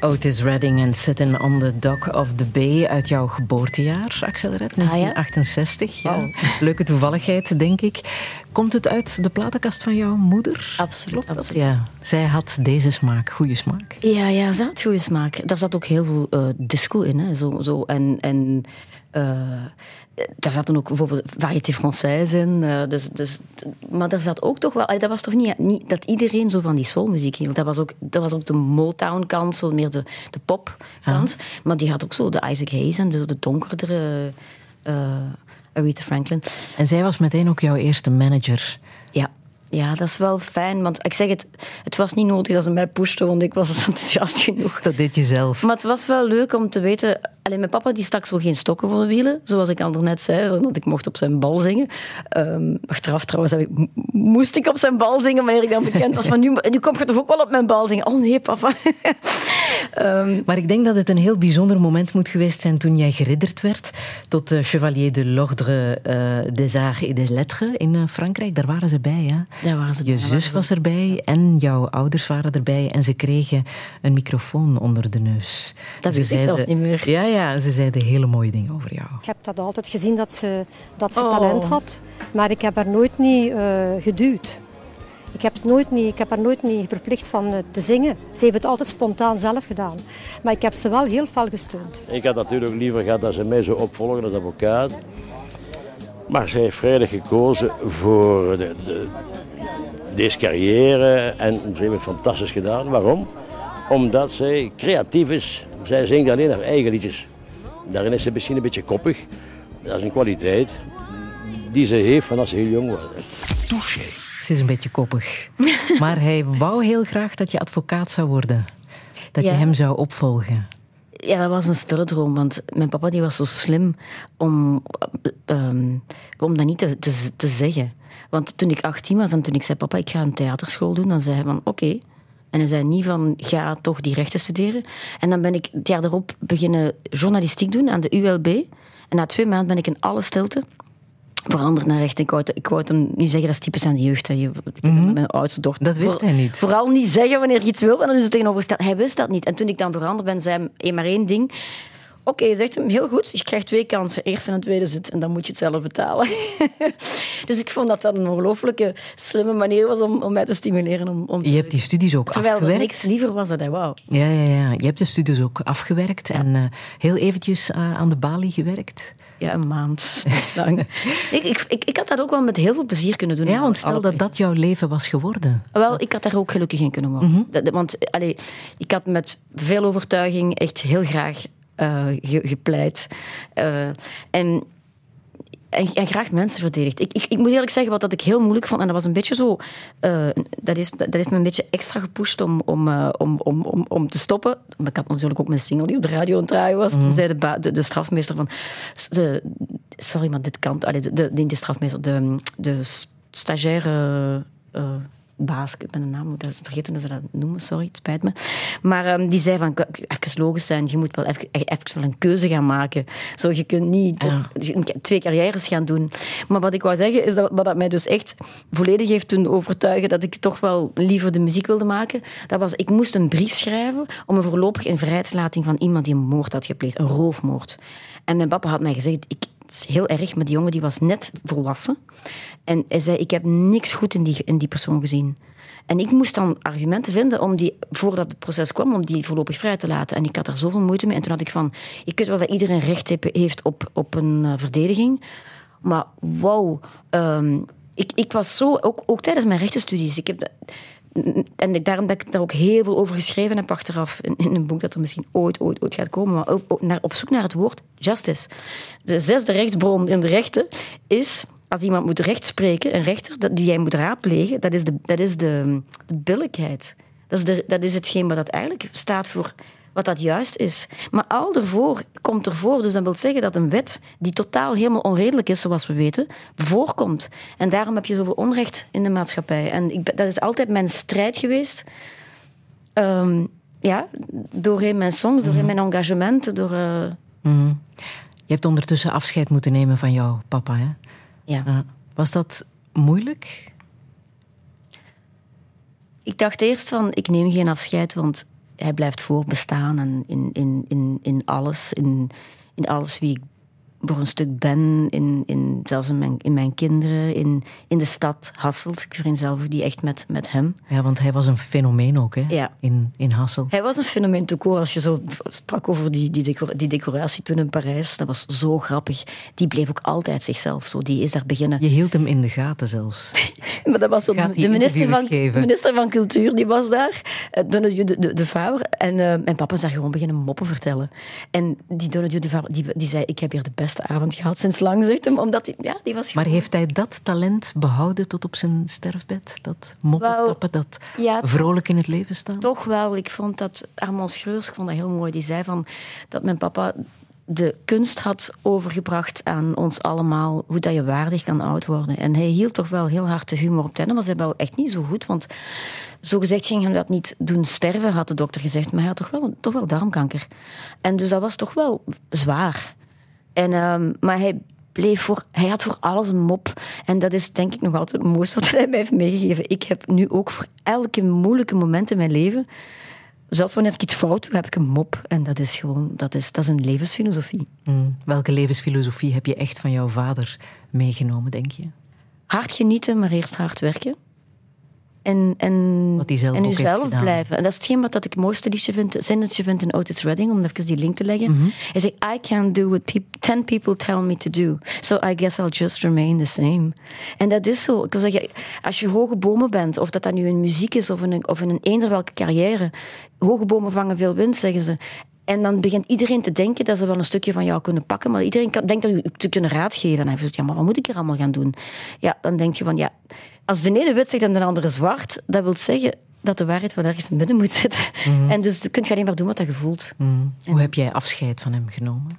Otis Redding en Sitting on the Dock of the Bay uit jouw geboortejaar, Axel Red, Ah, ja. 1968. ja. Wauw. Leuke toevalligheid, denk ik. Komt het uit de platenkast van jouw moeder? Absoluut. Ja. Zij had deze smaak, goede smaak. Ja, ja, ze had goede smaak. Daar zat ook heel veel eh, disco in. Hè, zo, zo. En, en daar zaten ook bijvoorbeeld variété française in. eh, dus, dus, maar daar zat ook toch wel... Dat was toch niet, niet dat iedereen zo van die soulmuziek hield. Dat was ook, dat was ook de Motown-kant, zo meer de, de pop-kant. Maar die had ook zo de Isaac Hayes en de, de donkerdere eh Aretha Franklin. En zij was meteen ook jouw eerste manager. Ja. Dat is wel fijn. Want ik zeg het, het was niet nodig dat ze mij pushten, want ik was enthousiast genoeg. Dat deed je zelf. Maar het was wel leuk om te weten. Alleen mijn papa die stak zo geen stokken voor de wielen, zoals ik al net zei, want ik mocht op zijn bal zingen. Ehm, achteraf trouwens ik, mo- moest ik op zijn bal zingen wanneer ik dan bekend was. Maar nu, nu kom je toch ook wel op mijn bal zingen? Oh nee, papa. Ehm, Maar ik denk dat het een heel bijzonder moment moet geweest zijn toen jij geridderd werd tot eh, Chevalier de l'Ordre eh, des Arts et des Lettres in eh, Frankrijk. Daar waren ze bij, hè? Daar waren ze Je bij, waren zus ze was erbij en jouw ouders waren erbij en ze kregen een microfoon onder de neus. Dat Ze wist ik zelfs niet meer. Ja, ja, ze zeiden hele mooie dingen over jou. Ik heb dat altijd gezien dat ze, dat ze Oh. talent had, maar ik heb haar nooit niet eh, geduwd. Ik heb, het nooit niet, ik heb haar nooit niet verplicht van eh, te zingen. Ze heeft het altijd spontaan zelf gedaan. Maar ik heb ze wel heel fel gesteund. Ik had natuurlijk liever gehad dat ze mij zou opvolgen als advocaat. Maar zij heeft vrijdag gekozen voor de, de, deze carrière en ze heeft het fantastisch gedaan. Waarom? Omdat zij creatief is. Zij zingt alleen haar eigen liedjes. Daarin is ze misschien een beetje koppig. Dat is een kwaliteit die ze heeft van als ze heel jong was. Touché. Ze is een beetje koppig. maar hij wou heel graag dat je advocaat zou worden. Dat je hem zou opvolgen. Ja, dat was een stille droom, want mijn papa die was zo slim om, ehm, om dat niet te, te, te zeggen. Want toen ik 18 was en toen ik zei, papa, ik ga een theaterschool doen, dan zei hij van, oké. En hij zei niet van, ga toch die rechten studeren. En dan ben ik het jaar daarop beginnen journalistiek doen aan de ULB. En na twee maanden ben ik in alle stilte veranderd naar rechten. Ik wou, ik wou hem niet zeggen, dat is typisch aan de jeugd. Hè. Je, met mijn oudste dochter. Mhm. Dat wist hij niet. Vooral niet zeggen wanneer je iets wil. En dan is het tegenovergesteld. Hij wist dat niet. En toen ik dan veranderd ben, zei hij maar één ding. Oké, zegt hem, heel goed. Je krijgt twee kansen. Eerste en tweede zit. En dan moet je het zelf betalen. dus ik vond dat dat een ongelooflijke slimme manier was om, om mij te stimuleren. Om, om Je hebt die studies ook Terwijl er afgewerkt. niks liever was dan hij wou. Ja, ja, ja. Je hebt de studies ook afgewerkt en eh, heel eventjes eh, aan de balie gewerkt. Ja, een maand lang. ik, ik, ik, ik had dat ook wel met heel veel plezier kunnen doen. Ja, want stel dat dat jouw leven was geworden. Wel, ik had daar ook gelukkig in kunnen worden. Mhm. Dat- want allee, ik had met veel overtuiging echt heel graag eh, ge- gepleit. Eh, en en, en graag mensen verdedigt. Ik, ik, ik moet eerlijk zeggen, wat dat ik heel moeilijk vond, en dat was een beetje zo, eh, dat, is, dat heeft me een beetje extra gepusht om, om, eh, om, om, om, om te stoppen. Maar ik had natuurlijk ook mijn single die op de radio aan het draaien was. Toen zei de, de, de strafmeester van, de, sorry, maar dit kan, allee, de, de, de strafmeester, de, de stagiaire... eh, baas, ik ben de naam moet vergeten hoe ze dat noemen, sorry, het spijt me. Maar ehm, die zei van, even logisch zijn, je moet wel even, even wel een keuze gaan maken. Zo, je kunt niet twee carrières gaan doen. Maar wat ik wou zeggen, is dat wat dat mij dus echt volledig heeft doen overtuigen dat ik toch wel liever de muziek wilde maken, dat was, ik moest een brief schrijven om een voorlopige invrijheidslating van iemand die een moord had gepleegd, een roofmoord. En mijn papa had mij gezegd, ik, het is heel erg, maar die jongen die was net volwassen. En hij zei, ik heb niks goed in die, in die persoon gezien. En ik moest dan argumenten vinden om die, voordat het proces kwam, om die voorlopig vrij te laten. En ik had daar zoveel moeite mee. En toen had ik van, ik weet wel dat iedereen recht heeft op, op een eh, verdediging. Maar wauw, ehm, ik, ik was zo, ook, ook tijdens mijn rechtenstudies, ik heb... en daarom dat ik daar ook heel veel over geschreven heb achteraf. In, een boek dat er misschien ooit, ooit, ooit gaat komen. Maar op, naar, op zoek naar het woord justice. De zesde rechtsbron in de rechten is... Als iemand moet recht spreken, een rechter dat, die jij moet raadplegen, dat is de, dat is de, de. Dat is, de, dat is hetgeen wat dat eigenlijk staat voor wat dat juist is. Maar al ervoor komt ervoor. Dus dat wil zeggen dat een wet die totaal helemaal onredelijk is, zoals we weten, voorkomt. En daarom heb je zoveel onrecht in de maatschappij. En ik, dat is altijd mijn strijd geweest. Ehm, ja, doorheen mijn songs, doorheen mijn engagement, door... eh, Je hebt ondertussen afscheid moeten nemen van jouw papa. Hè? ja. Ja. Was dat moeilijk? Ik dacht eerst van, ik neem geen afscheid, want hij blijft voortbestaan en in, in, in, in alles, in, in alles wie ik voor een stuk ben, in, in, zelfs in mijn, in mijn kinderen, in, in de stad Hasselt. Ik vereenzelvig die echt met, met hem. Ja, want hij was een fenomeen ook, hè? Ja. In, in Hassel. Hij was een fenomeen te koor als je zo sprak over die, die, decor- die decoratie toen in Parijs. Dat was zo grappig. Die bleef ook altijd zichzelf zo. Die is daar beginnen. Je hield hem in de gaten zelfs. Maar dat was zo de, minister van, geven? minister van Cultuur, die was daar. eh, Donadieu de, de, de. En eh, mijn papa is daar gewoon beginnen moppen vertellen. En die Donadieu de die, die zei, ik heb hier de beste avond gehad sinds lang, zegt hem. Omdat hij, ja, die was Maar gewoon- heeft hij dat talent behouden tot op zijn sterfbed? Dat moppen Wel, tappen, dat ja, vrolijk in het leven staan? Toch wel. Ik vond dat Armand Schreurs, ik vond dat heel mooi. Die zei van dat mijn papa de kunst had overgebracht aan ons allemaal. Hoe dat je waardig kan oud worden. En hij hield toch wel heel hard de humor op ten. was hij wel echt niet zo goed. Want zo gezegd ging hem dat niet doen sterven, had de dokter gezegd. Maar hij had toch wel, toch wel darmkanker. En dus dat was toch wel zwaar. En, ehm, maar hij bleef voor, hij had voor alles een mop. En dat is denk ik nog altijd het mooiste wat hij mij heeft meegegeven. Ik heb nu ook voor elke moeilijke moment in mijn leven, zelfs wanneer ik iets fout doe, heb ik een mop. En dat is gewoon, dat is, dat is een levensfilosofie. Mm, Welke levensfilosofie heb je echt van jouw vader meegenomen, denk je? Hard genieten, maar eerst hard werken. En, en, en uzelf blijven. En dat is hetgeen wat dat ik het mooiste liedje vind, zinnetje vind in Otis Redding, om even die link te leggen. Mhm. Hij zegt, I can't do what peop- ten people tell me to do. So I guess I'll just remain the same. En dat is zo. Ik wil zeggen, als je hoge bomen bent, of dat dat nu in muziek is of in een, of in een eender welke carrière, hoge bomen vangen veel wind, zeggen ze. En dan begint iedereen te denken dat ze wel een stukje van jou kunnen pakken, maar iedereen kan, denkt dat u te kunnen raad geven. En hij zegt, ja, maar wat moet ik hier allemaal gaan doen? Ja, dan denk je van, ja, als de ene wit zegt en de andere zwart, dat wil zeggen dat de waarheid wel ergens in het midden moet zitten. En dus kun je alleen maar doen wat dat je voelt. Mm. Hoe heb jij afscheid van hem genomen?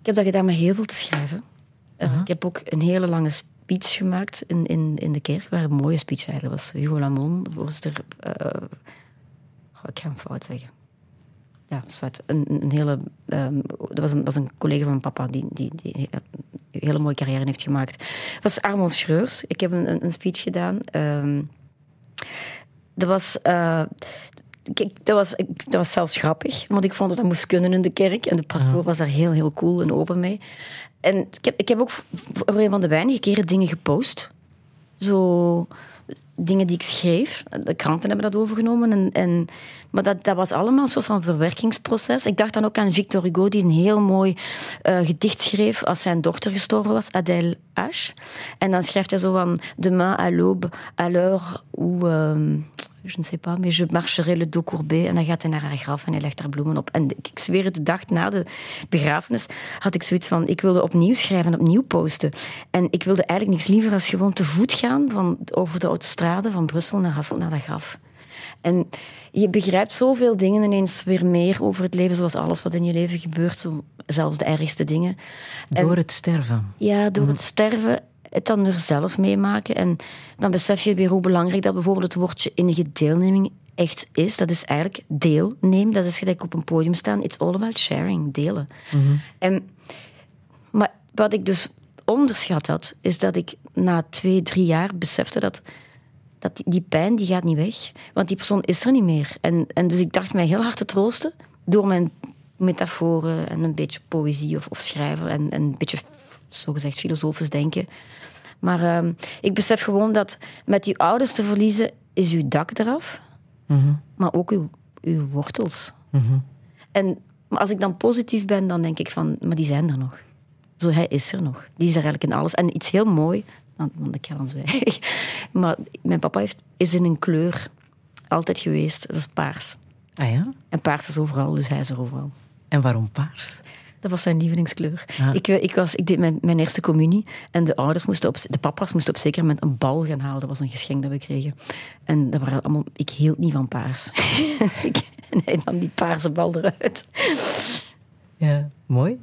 Ik heb dat gedaan met heel veel te schrijven. Uh, ik heb ook een hele lange speech gemaakt in, in, in de kerk, waar een mooie speech eigenlijk was. Hugo Lamon, voorzitter... eh, goh, ik ga hem fout zeggen. Ja, zwart. Een, een hele... ehm, dat was een, was een collega van mijn papa die, die, die een hele mooie carrière heeft gemaakt. Dat was Armand Schreurs. Ik heb een, een, speech gedaan. Ehm, dat was... eh, Kijk, dat was, dat was zelfs grappig, want ik vond dat dat moest kunnen in de kerk. En de pastoor was daar heel, heel cool en open mee. En ik heb, ik heb ook voor een van de weinige keren dingen gepost. Zo dingen die ik schreef. De kranten hebben dat overgenomen. En, en, maar dat, dat was allemaal een soort van verwerkingsproces. Ik dacht dan ook aan Victor Hugo, die een heel mooi eh, gedicht schreef als zijn dochter gestorven was, Adèle H. En dan schrijft hij zo van... Demain à l'aube, à l'heure où... ehm, je ne sais pas, mais je marcherai le dos courbé. En dan gaat hij naar haar graf en hij legt daar bloemen op. En ik zweer het, de dag na de begrafenis had ik zoiets van, ik wilde opnieuw schrijven en opnieuw posten. En ik wilde eigenlijk niks liever als gewoon te voet gaan van, over de autostrade van Brussel naar Hasselt naar dat graf. En je begrijpt zoveel dingen ineens weer meer over het leven, zoals alles wat in je leven gebeurt, zo, zelfs de ergste dingen. En- Door het sterven. ja, door het sterven, het dan er zelf meemaken. En dan besef je weer hoe belangrijk dat bijvoorbeeld het woordje innige deelneming echt is. Dat is eigenlijk deelnemen. Dat is gelijk op een podium staan. It's all about sharing, delen. En, maar wat ik dus onderschat had, is dat ik na twee, drie jaar besefte dat, dat die, die pijn die gaat niet weg. Want die persoon is er niet meer. En, en dus ik dacht mij heel hard te troosten door mijn metaforen en een beetje poëzie of, of schrijven en, en een beetje zogezegd filosofisch denken. Maar ehm, ik besef gewoon dat met je ouders te verliezen is uw dak eraf, maar ook uw, uw wortels. En maar als ik dan positief ben, dan denk ik van, maar die zijn er nog. Zo, hij is er nog. Die is er eigenlijk in alles. En iets heel mooi, want want ik ga dan zwijgen. Maar mijn papa heeft, is in een kleur altijd geweest. Dat is paars. Ah ja? En paars is overal, dus hij is er overal. En waarom paars? Dat was zijn lievelingskleur. Ik, eh, ik, was, ik deed mijn, mijn eerste communie en de ouders moesten op, de papa's moesten op zeker moment een bal gaan halen. Dat was een geschenk dat we kregen. En dat waren allemaal, ik hield niet van paars. ik, en hij nam die paarse bal eruit. Ja, mooi.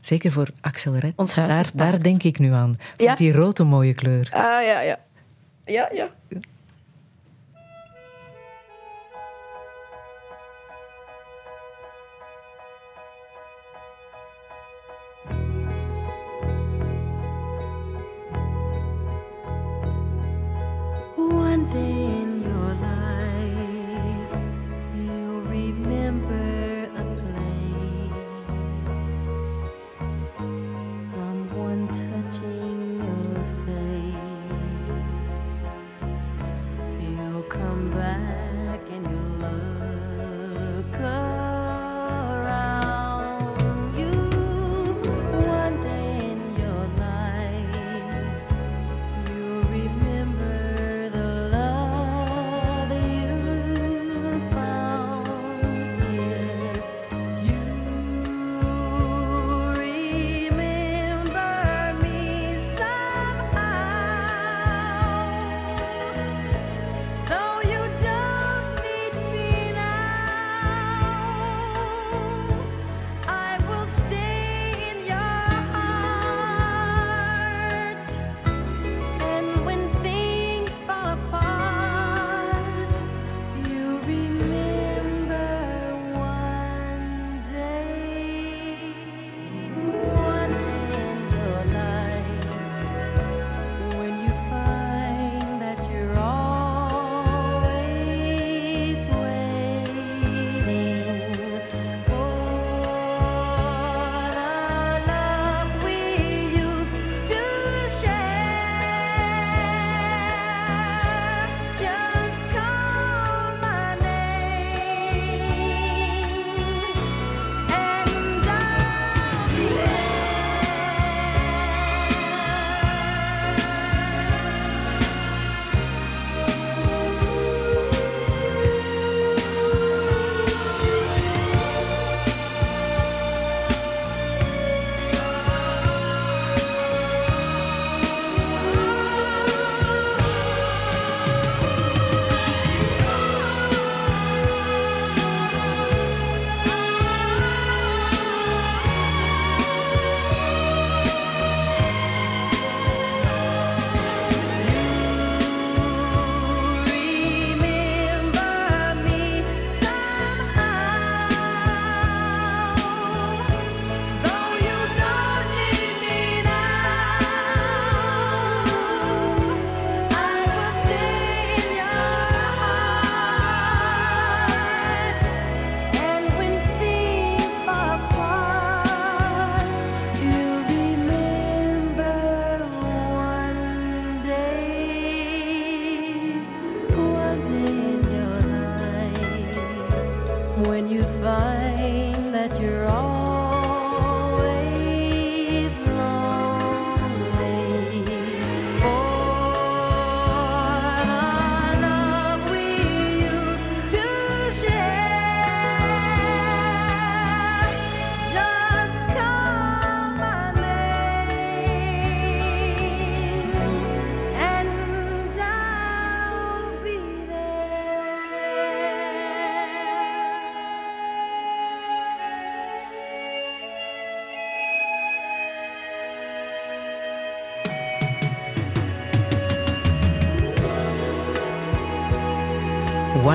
Zeker voor Axel Red. Ons huis daar, daar denk ik nu aan. Vond Ja? die rood een mooie kleur. Ah ja, ja. Ja, ja. One day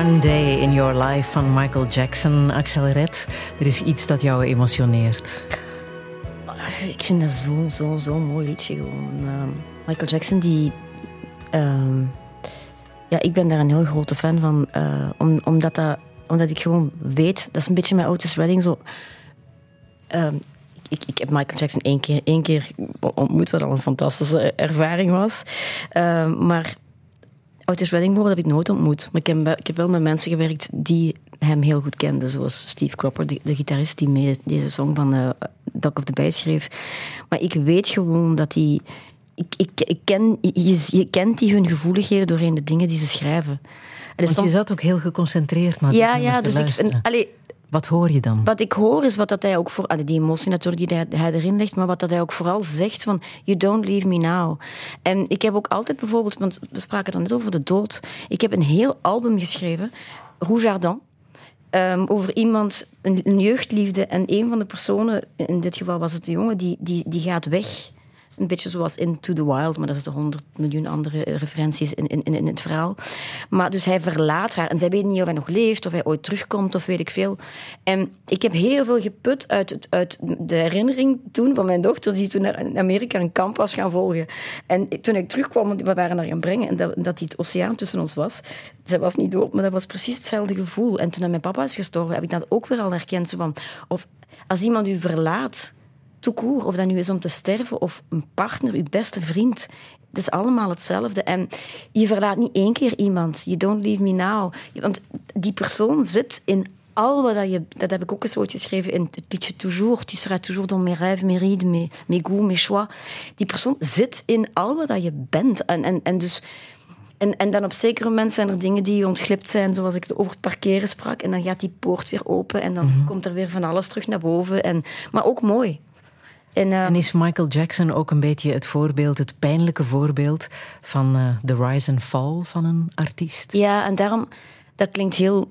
One Day in Your Life van Michael Jackson. Axel Red, er is iets dat jou emotioneert. Ik vind dat zo, zo, zo mooi liedje. Ehm, Michael Jackson, die... ehm, ja, ik ben daar een heel grote fan van. eh, om, omdat, dat, omdat ik gewoon weet... Dat is een beetje mijn Otis Redding zo... Ehm, ik, ik heb Michael Jackson één keer, één keer ontmoet, wat al een fantastische ervaring was. Maar Otis Redding bijvoorbeeld heb ik nooit ontmoet. Maar ik heb, ik heb wel met mensen gewerkt die hem heel goed kenden. Zoals Steve Cropper, de, de gitarist die mee deze song van Dock of the Bay schreef. Maar ik weet gewoon dat hij... Ik, ik, ik ken, je, je kent die hun gevoeligheden doorheen de dingen die ze schrijven. En Want je zat ook heel geconcentreerd naar ja, ja, dus ik, en, allee, Wat hoor je dan? wat ik hoor is wat dat hij ook voor... Die emotie natuurlijk die hij, erin legt, maar wat dat hij ook vooral zegt van... You don't leave me now. En ik heb ook altijd bijvoorbeeld... Want we spraken dan net over de dood. Ik heb een heel album geschreven, Rouge Ardent. ehm, over iemand, een, een jeugdliefde. En een van de personen, in dit geval was het de jongen, die, die, die gaat weg. Een beetje zoals Into the Wild, maar is de honderd miljoen andere referenties in, in, in het verhaal. Maar dus hij verlaat haar en zij weet niet of hij nog leeft, of hij ooit terugkomt, of weet ik veel. En ik heb heel veel geput uit, het, uit de herinnering toen van mijn dochter, die toen naar Amerika een kamp was gaan volgen. En toen ik terugkwam, want we waren haar gaan brengen, en dat, dat die het oceaan tussen ons was. Zij was niet dood, maar dat was precies hetzelfde gevoel. En toen mijn papa is gestorven, heb ik dat ook weer al herkend. Zo van, of als iemand u verlaat, of dat nu is om te sterven, of een partner, uw beste vriend. Het is allemaal hetzelfde. En je verlaat niet één keer iemand. You don't leave me now. Want die persoon zit in al wat dat je... Dat heb ik ook eens ooit geschreven in het liedje Toujours. Tu seras toujours dans mes rêves, mes rides, mes, mes goûts, mes choix. Die persoon zit in al wat dat je bent. En, en, en dus... En, en dan op zekere moment zijn er dingen die ontglipt zijn, zoals ik het over het parkeren sprak. En dan gaat die poort weer open en dan komt er weer van alles terug naar boven. En, maar ook mooi. En, eh, En is Michael Jackson ook een beetje het voorbeeld, het pijnlijke voorbeeld van eh, de rise and fall van een artiest? Ja, en daarom, dat klinkt heel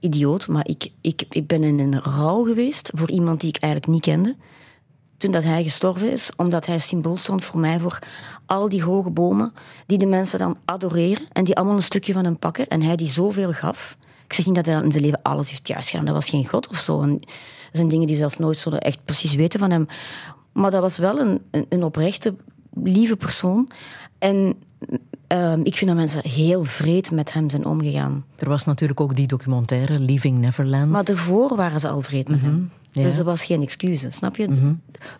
idioot, maar ik, ik, ik ben in een rouw geweest voor iemand die ik eigenlijk niet kende. Toen dat hij gestorven is, omdat hij symbool stond voor mij voor al die hoge bomen die de mensen dan adoreren en die allemaal een stukje van hem pakken en hij die zoveel gaf. Ik zeg niet dat hij in zijn leven alles heeft juist gedaan, dat was geen god of zo. En zijn dingen die we zelfs nooit zullen echt precies weten van hem. Maar dat was wel een, een, een oprechte, lieve persoon. En ehm, ik vind dat mensen heel vreed met hem zijn omgegaan. Er was natuurlijk ook die documentaire Leaving Neverland. Maar daarvoor waren ze al vreed met hem. Ja. Dus er was geen excuus, snap je?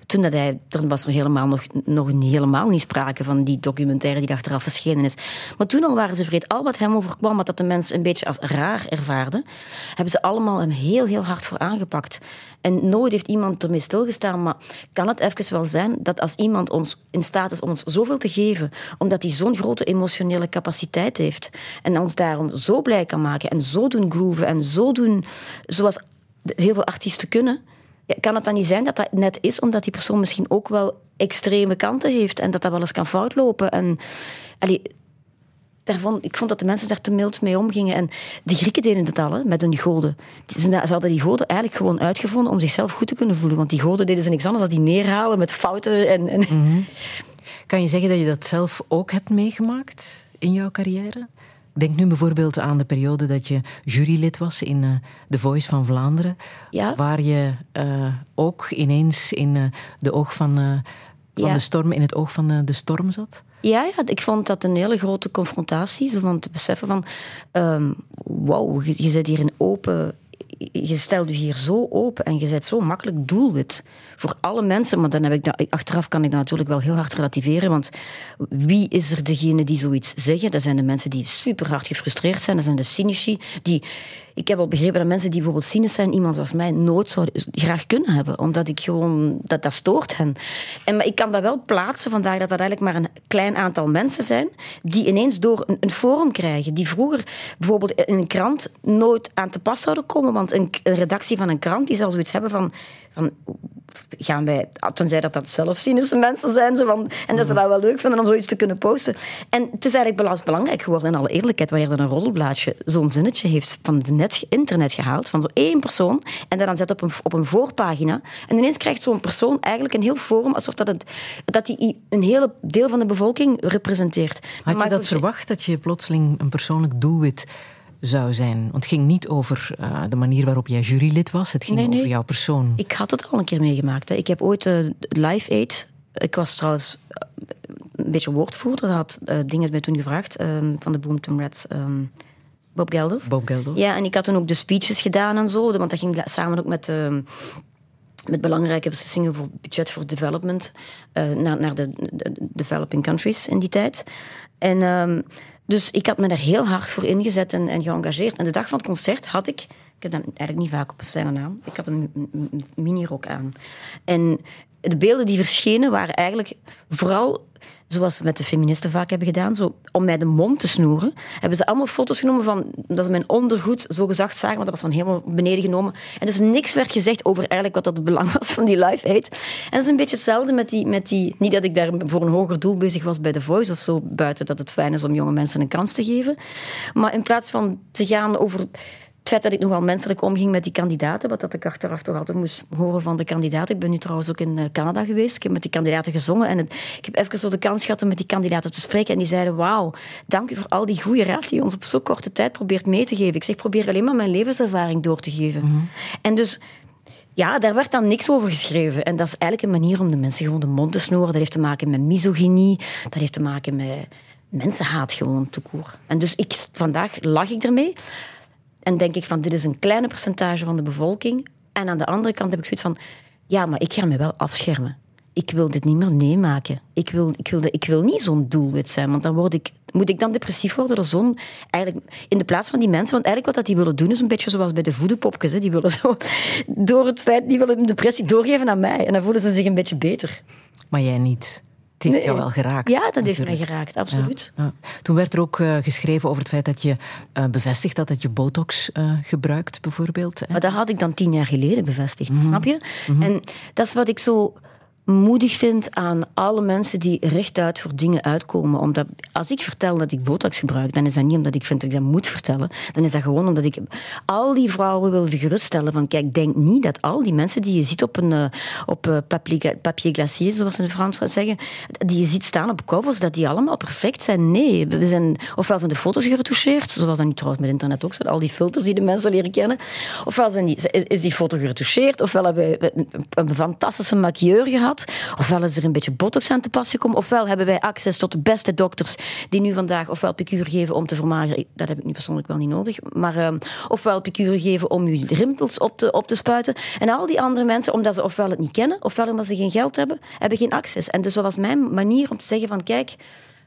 Toen dat hij, er was er helemaal nog, nog niet- helemaal niet sprake van die documentaire die achteraf verschenen is. Maar toen al waren ze vreed. Al wat hem overkwam, wat dat de mensen een beetje als raar ervaarden, hebben ze allemaal hem heel, heel hard voor aangepakt. En nooit heeft iemand ermee stilgestaan. Maar kan het even wel zijn dat als iemand ons in staat is om ons zoveel te geven, omdat hij zo'n grote emotionele capaciteit heeft, en ons daarom zo blij kan maken en zo doen grooven en zo doen zoals heel veel artiesten kunnen, kan het dan niet zijn dat dat net is omdat die persoon misschien ook wel extreme kanten heeft en dat dat wel eens kan foutlopen? En, allee, daarvan, ik vond dat de mensen daar te mild mee omgingen. En de Grieken deden het al, met hun goden. Ze hadden die goden eigenlijk gewoon uitgevonden om zichzelf goed te kunnen voelen. Want die goden deden ze niks anders dan die neerhalen met fouten. En, en... Kan je zeggen dat je dat zelf ook hebt meegemaakt in jouw carrière? Denk nu bijvoorbeeld aan de periode dat je jurylid was in eh The Voice van Vlaanderen. Ja. Waar je eh, ook ineens in, eh, de oog van, van Ja. de storm, in het oog van de storm zat. Ja, ja, ik vond dat een hele grote confrontatie. Zo van te beseffen van, ehm wauw, je, je zit hier in open... Je stelt je hier zo open en je bent zo makkelijk doelwit voor alle mensen. Maar dan heb ik dat, achteraf kan ik dat natuurlijk wel heel hard relativeren. Want wie is er degene die zoiets zeggen? Dat zijn de mensen die super hard gefrustreerd zijn. Dat zijn de cynici. Die, ik heb al begrepen dat mensen die bijvoorbeeld cynisch zijn, iemand als mij nooit zouden graag kunnen hebben. Omdat ik gewoon, dat, dat stoort hen. En, maar ik kan dat wel plaatsen, vandaar dat dat eigenlijk maar een klein aantal mensen zijn, die ineens door een, een forum krijgen. Die vroeger bijvoorbeeld in een krant nooit aan te pas zouden komen. Want een, een redactie van een krant die zal zoiets hebben van, van gaan wij, tenzij dat dat zelf cynische mensen zijn, zo van, en dat ze dat wel leuk vinden om zoiets te kunnen posten. En het is eigenlijk belangrijk geworden, in alle eerlijkheid, wanneer er een roddelblaadje zo'n zinnetje heeft van het net, internet gehaald, van zo één persoon, en dat dan zet op een, op een voorpagina. En ineens krijgt zo'n persoon eigenlijk een heel forum, alsof dat, het, dat hij een hele deel van de bevolking representeert. Had je dat verwacht, dat je plotseling een persoonlijk doelwit zou zijn? Want het ging niet over eh, de manier waarop jij jurylid was. Het ging Nee, nee. over jouw persoon. Ik had het al een keer meegemaakt. Hè. Ik heb ooit eh, Live Aid. Ik was trouwens eh, een beetje woordvoerder. Daar had dingen mij toen gevraagd ehm, van de Boomtown Rats. ehm, Bob Geldof. Bob Geldof. Ja, en ik had toen ook de speeches gedaan en zo. Want dat ging samen ook met, ehm, met belangrijke beslissingen voor budget voor development. naar, naar de, de developing countries in die tijd. En dus ik had me daar heel hard voor ingezet en, en geëngageerd. En de dag van het concert had ik... Ik heb dat eigenlijk niet vaak op een scène aan. Ik had een, minirok aan. En de beelden die verschenen waren eigenlijk vooral zoals ze met de feministen vaak hebben gedaan, zo om mij de mond te snoeren, hebben ze allemaal foto's genomen van dat ze mijn ondergoed zo gezegd zagen, want dat was van helemaal beneden genomen. En dus niks werd gezegd over eigenlijk wat dat het belang was van die live aid. En dat is een beetje hetzelfde met die, met die... Niet dat ik daar voor een hoger doel bezig was bij The Voice of zo, buiten dat het fijn is om jonge mensen een kans te geven. Maar in plaats van te gaan over het feit dat ik nogal menselijk omging met die kandidaten, wat dat ik achteraf toch altijd moest horen van de kandidaten. Ik ben nu trouwens ook in eh, Canada geweest. Ik heb met die kandidaten gezongen en het- ik heb even zo de kans gehad om met die kandidaten te spreken. En die zeiden, wauw, dank u voor al die goede raad die je ons op zo'n korte tijd probeert mee te geven. Ik zeg, probeer alleen maar mijn levenservaring door te geven. En dus... Ja, daar werd dan niks over geschreven. En dat is eigenlijk een manier om de mensen gewoon de mond te snoeren. Dat heeft te maken met misogynie. Dat heeft te maken met mensenhaat gewoon, toekoor. En dus ik, vandaag lag ik ermee. En denk ik van, dit is een kleine percentage van de bevolking. En aan de andere kant heb ik zoiets van, ja, maar ik ga me wel afschermen. Ik wil dit niet meer meemaken. Ik wil, ik wil, ik wil niet zo'n doelwit zijn, want dan word ik, moet ik dan depressief worden door zo'n... Eigenlijk, in de plaats van die mensen, want eigenlijk wat dat die willen doen is een beetje zoals bij de voedenpopjes. Hè. Die willen zo, door het feit, die willen een depressie doorgeven aan mij. En dan voelen ze zich een beetje beter. Maar jij niet. Het heeft jou wel geraakt. Ja, dat heeft mij geraakt, absoluut. Ja. Toen werd er ook eh, geschreven over het feit dat je eh, bevestigd had dat je botox eh, gebruikt, bijvoorbeeld. hè. Maar dat had ik dan tien jaar geleden bevestigd, snap je? En dat is wat ik zo moedig vind aan alle mensen die rechtuit voor dingen uitkomen. Omdat als ik vertel dat ik botox gebruik, dan is dat niet omdat ik vind dat ik dat moet vertellen. Dan is dat gewoon omdat ik al die vrouwen wilde geruststellen van kijk, denk niet dat al die mensen die je ziet op een eh, op eh, papier, glacier, zoals ze in Frans zeggen, die je ziet staan op covers, dat die allemaal perfect zijn. Nee, we zijn, ofwel zijn de foto's geretoucheerd, zoals dat nu trouwens met internet ook al die filters die de mensen leren kennen. Ofwel zijn die, is, die foto geretoucheerd, ofwel hebben we een, een fantastische maquilleur gehad, ofwel is er een beetje botox aan te pas gekomen, ofwel hebben wij access tot de beste dokters die nu vandaag ofwel picuur geven om te vermageren. Dat heb ik nu persoonlijk wel niet nodig. Maar ehm, ofwel picuur geven om je rimpels op te, op te spuiten. En al die andere mensen, omdat ze ofwel het niet kennen, ofwel omdat ze geen geld hebben, hebben geen access. En dus dat was mijn manier om te zeggen van kijk,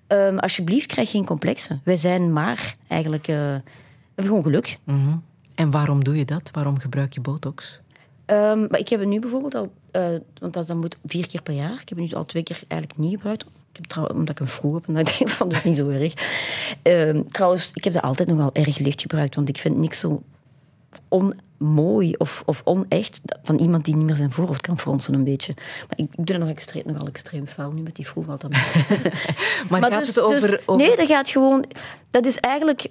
ehm, alsjeblieft krijg geen complexen. Wij zijn maar eigenlijk... eh, hebben gewoon geluk. Mhm. En waarom doe je dat? Waarom gebruik je botox? Ehm, maar ik heb het nu bijvoorbeeld al, eh, want dat, dat moet vier keer per jaar. Ik heb het nu al twee keer eigenlijk niet gebruikt. Ik heb trouw, omdat ik een vroeg heb en dat ik denk van dat is niet zo erg. Ehm, trouwens, ik heb dat altijd nogal erg licht gebruikt, want ik vind niks zo onmooi of, of onecht van iemand die niet meer zijn voorhoofd kan fronsen een beetje. Maar ik, ik doe dat nog extreem, nogal extreem vuil nu met die vroeg altijd. Maar, gaat dus- het over... dus- over- Nee, dat gaat gewoon... Dat is eigenlijk...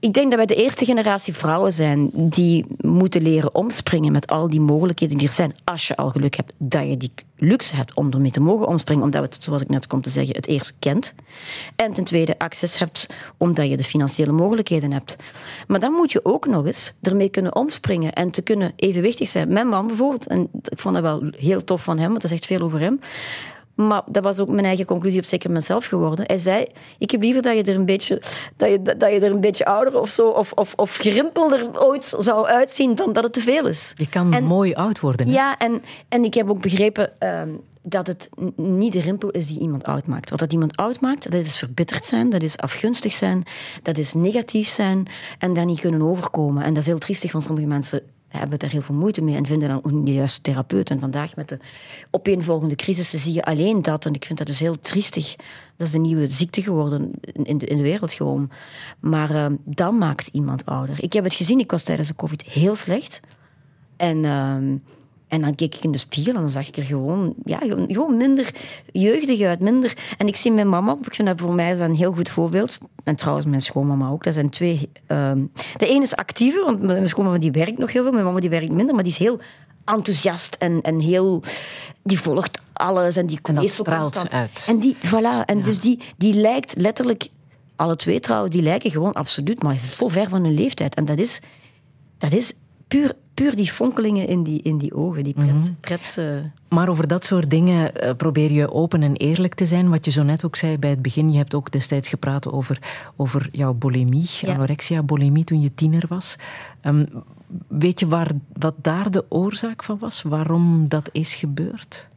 Ik denk dat wij de eerste generatie vrouwen zijn die moeten leren omspringen met al die mogelijkheden die er zijn. Als je al geluk hebt dat je die luxe hebt om ermee te mogen omspringen, omdat we het, zoals ik net kom te zeggen, het eerst kent. En ten tweede access hebt omdat je de financiële mogelijkheden hebt. Maar dan moet je ook nog eens ermee kunnen omspringen en te kunnen evenwichtig zijn. Mijn man bijvoorbeeld, en ik vond dat wel heel tof van hem, want dat zegt veel over hem. Maar dat was ook mijn eigen conclusie op zeker mezelf geworden. Hij zei, ik heb liever dat je er een beetje, dat je, dat je er een beetje ouder of zo, of, of, of gerimpelder ooit zou uitzien dan dat het te veel is. Je kan En- mooi oud worden. hè? Ja, en, en ik heb ook begrepen ehm, dat het niet de rimpel is die iemand oud maakt. Wat dat iemand oud maakt, dat is verbitterd zijn, dat is afgunstig zijn, dat is negatief zijn en daar niet kunnen overkomen. En dat is heel triestig, want sommige mensen hebben daar heel veel moeite mee en vinden dan ook niet de juiste therapeut. En vandaag met de opeenvolgende crisissen zie je alleen dat. En ik vind dat dus heel triestig. Dat is de nieuwe ziekte geworden in de, in de wereld gewoon. Maar ehm, dan maakt iemand ouder. Ik heb het gezien, ik was tijdens de covid heel slecht. En, ehm, en dan keek ik in de spiegel en dan zag ik er gewoon, ja, gewoon- minder jeugdig uit. Minder. En ik zie mijn mama, ik vind dat voor mij een heel goed voorbeeld. En trouwens mijn schoonmama ook. Dat zijn twee. ehm, de ene is actiever, want mijn schoonmama die werkt nog heel veel. Mijn mama die werkt minder, maar die is heel enthousiast en, en heel... Die volgt alles en die En dat straalt uit. En die, voilà, en dus die, die lijkt letterlijk alle twee trouwen, die lijken gewoon absoluut, maar vol ver van hun leeftijd. En dat is, dat is puur, puur die fonkelingen in die, in die ogen, die pret. pret eh, Maar over dat soort dingen eh, probeer je open en eerlijk te zijn. Wat je zo net ook zei bij het begin. Je hebt ook destijds gepraat over, over jouw bulimie, Ja. anorexia, bulimie toen je tiener was. Ehm, weet je waar, wat daar de oorzaak van was? Waarom dat is gebeurd?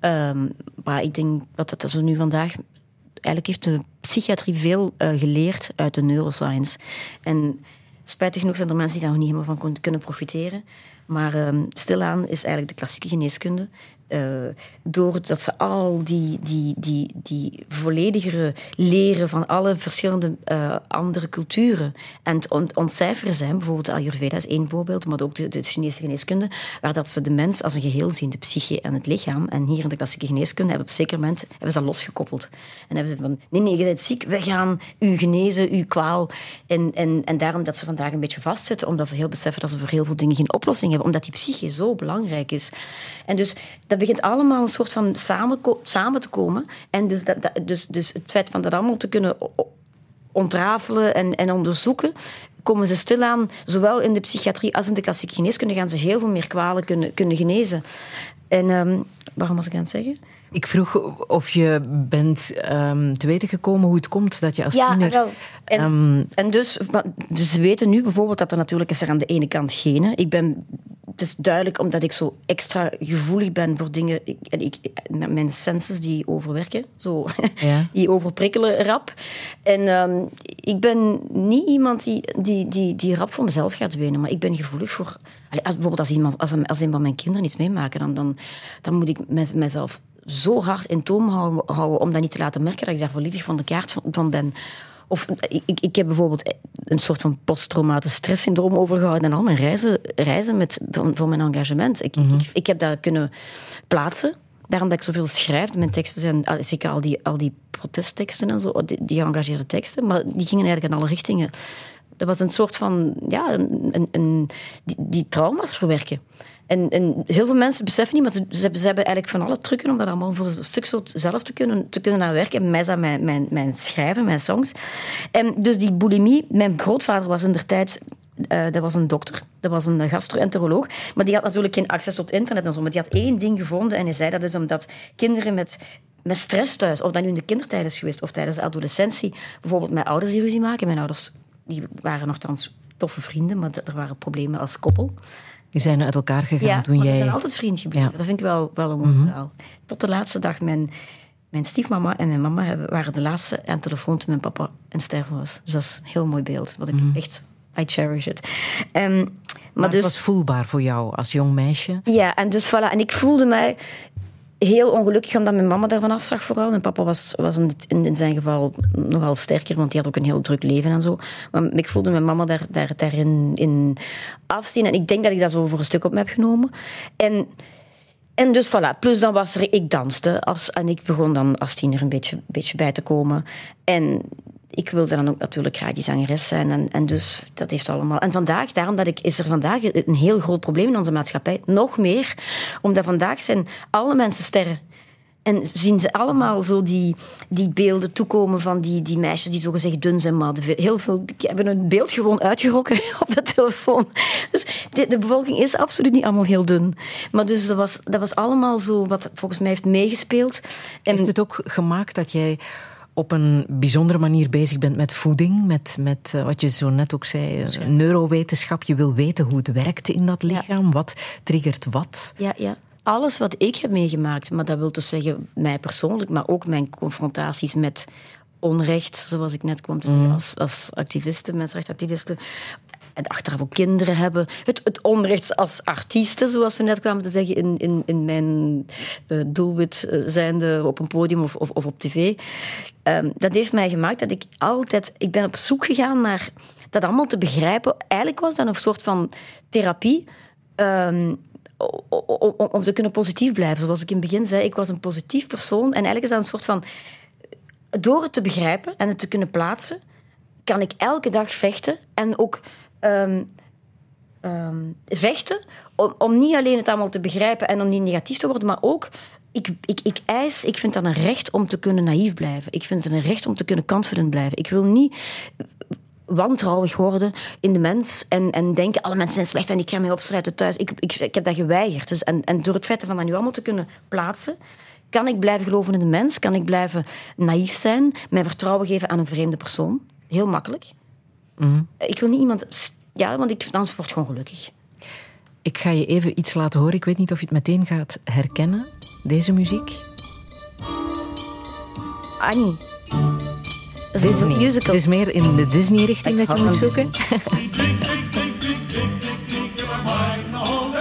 Ehm, maar ik denk dat dat zo nu vandaag. Eigenlijk heeft de psychiatrie veel eh, geleerd uit de neuroscience. En spijtig genoeg zijn er mensen die daar nog niet helemaal van kunnen profiteren. Maar ehm, stilaan is eigenlijk de klassieke geneeskunde. Eh, doordat ze al die, die, die, die volledigere leren van alle verschillende eh, andere culturen en ontcijferen zijn, bijvoorbeeld Ayurveda is één voorbeeld, maar ook de, de Chinese geneeskunde, waar dat ze de mens als een geheel zien, de psyche en het lichaam. En hier in de klassieke geneeskunde hebben op zeker moment hebben ze dat losgekoppeld. En hebben ze van, nee, nee, je bent ziek, we gaan u genezen, uw kwaal. En, en, en daarom dat ze vandaag een beetje vastzitten, omdat ze heel beseffen dat ze voor heel veel dingen geen oplossing hebben, omdat die psyche zo belangrijk is. En dus dat begint allemaal een soort van samen, samen te komen. En dus, dat, dat- dus, dus het feit van dat allemaal te kunnen ontrafelen en, en onderzoeken, komen ze stilaan, zowel in de psychiatrie als in de klassieke geneeskunde, gaan ze heel veel meer kwalen kunnen, kunnen genezen. En ehm, waarom was ik aan het zeggen? Ik vroeg of je bent ehm, te weten gekomen hoe het komt dat je als tiener... wel. En, ehm, en dus, dus ze weten nu bijvoorbeeld dat er natuurlijk is er aan de ene kant genen. Ik ben, het is duidelijk omdat ik zo extra gevoelig ben voor dingen. Ik, en ik, mijn senses die overwerken, zo, Ja. die overprikkelen rap. En ehm, ik ben niet iemand die, die, die, die rap voor mezelf gaat wenen, maar ik ben gevoelig voor. Als, bijvoorbeeld als, iemand, als, een, als een van mijn kinderen iets meemaken, dan, dan, dan moet ik mezelf zo hard in toom houden, houden om dat niet te laten merken dat ik daar volledig van de kaart van, van ben. Of ik, ik- heb bijvoorbeeld een soort van posttraumatisch stresssyndroom overgehouden en al mijn reizen, reizen met, van, voor mijn engagement. Ik, ik, ik heb dat kunnen plaatsen. Daarom dat ik zoveel schrijf. Mijn teksten zijn, ah, zeker al die, al die protestteksten en zo, die, die geëngageerde teksten, maar die gingen eigenlijk in alle richtingen. Dat was een soort van, ja, een, een, een- die, die trauma's verwerken. En, en heel veel mensen beseffen niet, maar ze, ze, hebben, eigenlijk van alle trucken om dat allemaal voor een stuk zo zelf te kunnen, te kunnen aan werken. Mij dat mijn, mijn, mijn schrijven, mijn songs. En dus die bulimie, mijn grootvader was in der tijd eh, dat was een dokter, dat was een gastroenteroloog. Maar die had natuurlijk geen access tot internet en zo. Maar die had één ding gevonden en hij zei dat is omdat kinderen met, met stress thuis, of dat nu in de kindertijd is geweest of tijdens de adolescentie, bijvoorbeeld met ouders die ruzie maken. Mijn ouders die waren nogthans toffe vrienden, maar er waren problemen als koppel. Die zijn uit elkaar gegaan toen maar jij... ze zijn altijd vriend gebleven. Ja. Mhm. Dat vind ik wel, wel een mooi verhaal. Tot de laatste dag, mijn, mijn stiefmama en mijn mama hebben, waren de laatste aan telefoon toen mijn papa in sterven was. Dus dat is een heel mooi beeld, wat ik echt... I cherish it. Ehm, maar, Maar dus, het was voelbaar voor jou als jong meisje. ja, en dus voilà. En ik voelde mij heel ongelukkig omdat mijn mama daarvan afzag vooral. Mijn papa was, was in, in zijn geval nogal sterker, want die had ook een heel druk leven en zo. Maar ik voelde mijn mama daar, daar, daarin in afzien. En ik denk dat ik dat zo voor een stuk op me heb genomen. En, en dus voilà. Plus dan was er... Ik danste als, en ik begon dan als tiener een beetje, beetje bij te komen. En ik wilde dan ook natuurlijk graag die zangeres zijn. En, en dus dat heeft allemaal... En vandaag, daarom dat ik, is er vandaag een heel groot probleem in onze maatschappij. Nog meer, omdat vandaag zijn alle mensen sterren. En zien ze allemaal zo die, die beelden toekomen van die, die meisjes die zogezegd dun zijn. Maar heel veel hebben een beeld gewoon uitgerokken op de telefoon. Dus de, de bevolking is absoluut niet allemaal heel dun. Maar dus dat was, dat was allemaal zo wat volgens mij heeft meegespeeld. En Heeft het ook gemaakt dat jij op een bijzondere manier bezig bent met voeding, met, met eh, wat je zo net ook zei, eh, neurowetenschap. Je wil weten hoe het werkt in dat lichaam, wat triggert wat. Ja, ja. Alles wat ik heb meegemaakt, maar dat wil dus zeggen mij persoonlijk, maar ook mijn confrontaties met onrecht, zoals ik net kwam te zeggen, als, als activiste, mensenrechtenactiviste. En achteraf ook kinderen hebben. Het, het onrecht als artiesten, zoals we net kwamen te zeggen, in, in, in mijn eh, doelwit eh, zijnde op een podium of, of, op tv. Ehm, dat heeft mij gemaakt dat ik altijd... Ik ben op zoek gegaan naar dat allemaal te begrijpen. Eigenlijk was dat een soort van therapie. Ehm, om, om te kunnen positief blijven. Zoals ik in het begin zei, ik was een positief persoon. En eigenlijk is dat een soort van... Door het te begrijpen en het te kunnen plaatsen, kan ik elke dag vechten. En ook ehm, ehm, vechten om, om niet alleen het allemaal te begrijpen en om niet negatief te worden, maar ook ik, ik, ik eis, ik vind dat een recht om te kunnen naïef blijven. Ik vind het een recht om te kunnen confident blijven. Ik wil niet wantrouwig worden in de mens en, en denken alle mensen zijn slecht en ik ga mij opsluiten thuis. Ik, ik, ik heb dat geweigerd. Dus, en, en door het feit van dat nu allemaal te kunnen plaatsen, kan ik blijven geloven in de mens, kan ik blijven naïef zijn, mijn vertrouwen geven aan een vreemde persoon. Heel makkelijk. Ik wil niet iemand... Ja, want ik, anders word ik gewoon gelukkig. Ik ga je even iets laten horen. Ik weet niet of je het meteen gaat herkennen, deze muziek. Annie. Dat is een Disney. musical. Het is meer in de Disney-richting dat je moet zoeken.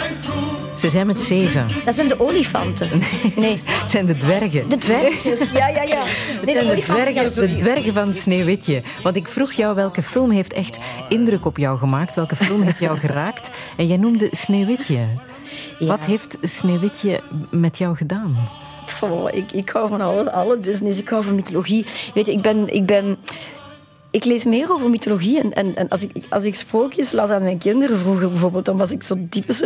Ze zijn met zeven. Dat zijn de olifanten. Nee, Het zijn de dwergen. de dwergjes. Ja, ja, ja. Het zijn de dwergen, de dwergen van Sneeuwwitje. Want ik vroeg jou welke film heeft echt indruk op jou gemaakt? Welke film heeft jou geraakt? En jij noemde Sneeuwwitje. Wat heeft Sneeuwwitje met jou gedaan? Goh, ik, ik hou van alle, alle Disney's. Ik hou van mythologie. Weet je, ik ben... Ik ben ik lees meer over mythologie. En, en, en als, ik, als ik sprookjes las aan mijn kinderen vroeger bijvoorbeeld, dan was ik zo typisch...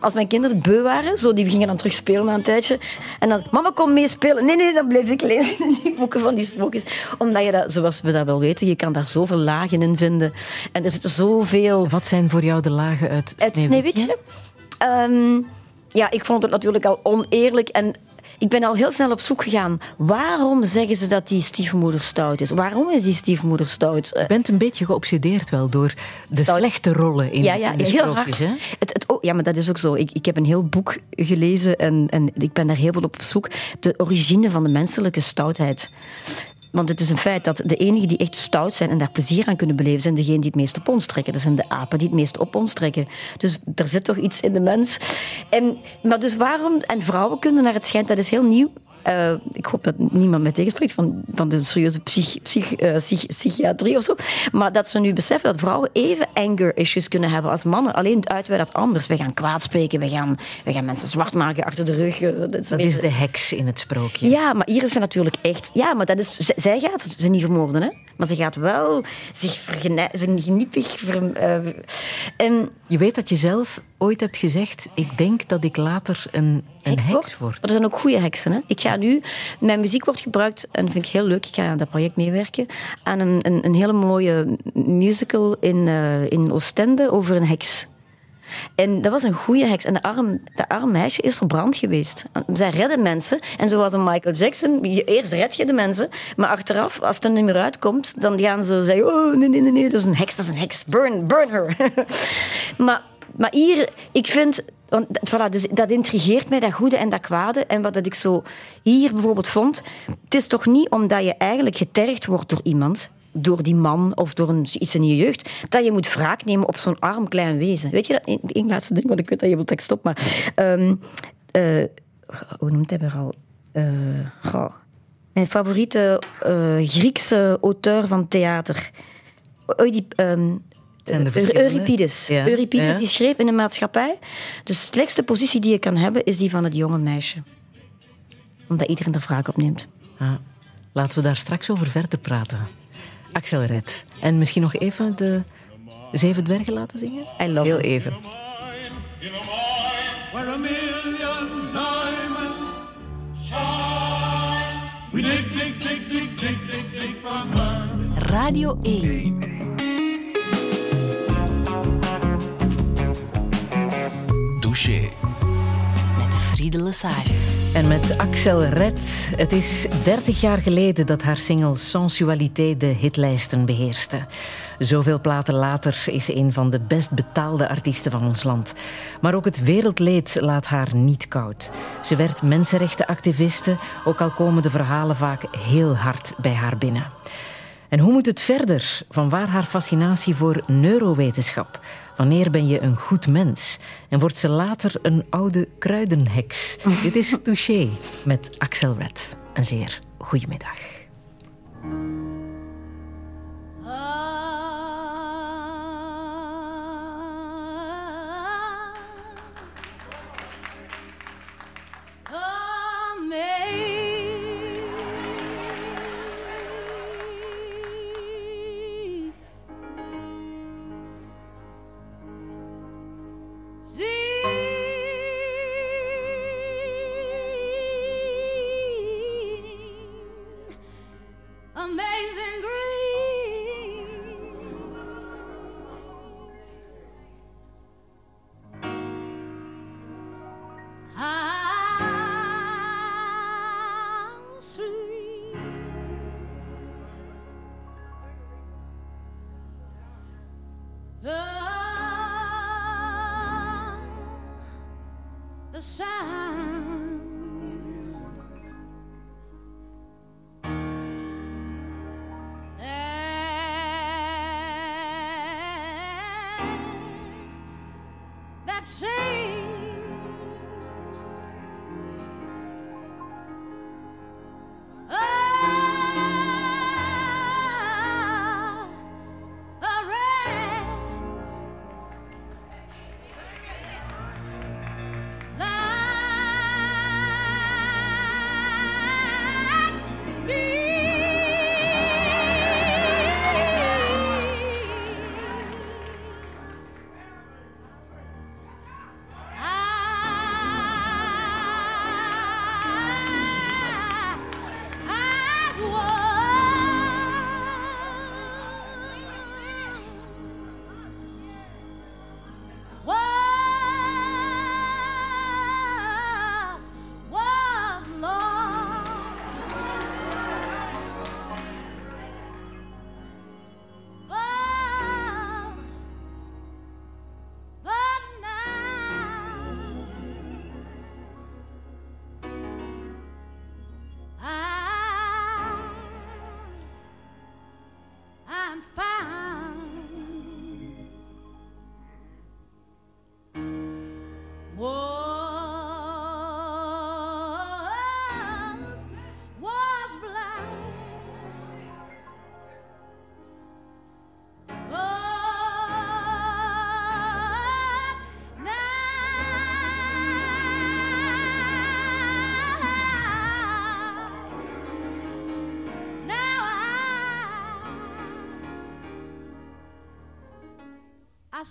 Als mijn kinderen beu waren, zo, die gingen dan terug spelen na een tijdje. En dan, mama, kom mee spelen. Nee, nee, dan bleef ik lezen in die boeken van die sprookjes. Omdat je dat, zoals we dat wel weten, je kan daar zoveel lagen in vinden. En er zitten zoveel... Wat zijn voor jou de lagen uit Het Sneeuwwitje? Sneeuwwitje? Ehm, ja, ik vond het natuurlijk al oneerlijk en ik ben al heel snel op zoek gegaan. Waarom zeggen ze dat die stiefmoeder stout is? Waarom is die stiefmoeder stout? Eh, Je bent een beetje geobsedeerd wel door de Stout. slechte rollen in, ja, ja, in de heel sprookjes. hard. Hè? Het, het, oh, ja, maar dat is ook zo. Ik, ik heb een heel boek gelezen en, en ik ben daar heel veel op zoek. De origine van de menselijke stoutheid. Want het is een feit dat de enigen die echt stout zijn en daar plezier aan kunnen beleven, zijn degenen die het meest op ons trekken. Dat zijn de apen die het meest op ons trekken. Dus er zit toch iets in de mens. En, maar dus waarom... En vrouwen kunnen naar het schijnt, dat is heel nieuw. Eh, ik hoop dat niemand mij tegenspreekt van, van de serieuze psych, psych, eh, psych- psychiatrie of zo. Maar dat ze nu beseffen dat vrouwen even anger issues kunnen hebben als mannen. Alleen uiten wij dat anders. We gaan kwaad spreken, we gaan, we gaan mensen zwart maken achter de rug. eh, Dat is, Dat is de heks in het sprookje. ja, maar hier is ze natuurlijk echt... Ja, maar dat is, zij gaat ze niet vermoorden, hè. Maar ze gaat wel zich vergeniepig... Ver, en Je weet dat je zelf ooit hebt gezegd... ik denk dat ik later een, een heks word. Er zijn ook goede heksen, hè. Ik ga nu... Mijn muziek wordt gebruikt, en dat vind ik heel leuk, ik ga aan dat project meewerken, aan een, een, een hele mooie musical in, eh, in Oostende over een heks. En dat was een goede heks. En de arm, de arm meisje is verbrand geweest. Zij redden mensen. En zoals een Michael Jackson, je- eerst red je de mensen. Maar achteraf, als het er niet meer uitkomt, dan gaan ze zeggen... Oh, nee, nee, nee, nee, dat is een heks, dat is een heks. Burn, burn her. maar, maar hier, ik vind... Want, voilà, dus dat intrigeert mij, dat goede en dat kwade. En wat dat ik zo hier bijvoorbeeld vond... Het is toch niet omdat je eigenlijk getergd wordt door iemand door die man of door een, iets in je jeugd, dat je moet wraak nemen op zo'n arm klein wezen. Weet je dat? Eén laatste ding, want ik weet dat je wilt dat ik stop, maar... ehm, eh, hoe noemt hij weer al? Goh. Mijn favoriete eh, Griekse auteur van theater. Oedip, ehm, Euripides. Euripides die schreef in de maatschappij: de slechtste positie die je kan hebben is die van het jonge meisje, omdat iedereen de vraag opneemt. Ah, laten we daar straks over verder praten. Axel En misschien nog even de Zeven Dwergen laten zingen? Heel even. Radio 1. Met Friede Lesage. En met Axel Red. Het is 30 jaar geleden dat haar single Sensualité de hitlijsten beheerste. Zoveel platen later is ze een van de best betaalde artiesten van ons land. Maar ook het wereldleed laat haar niet koud. Ze werd mensenrechtenactiviste, ook al komen de verhalen vaak heel hard bij haar binnen. En hoe moet het verder? Van waar haar fascinatie voor neurowetenschap? Wanneer ben je een goed mens? En wordt ze later een oude kruidenheks? Dit is Touché met Axel Red. Een zeer goedemiddag. the I,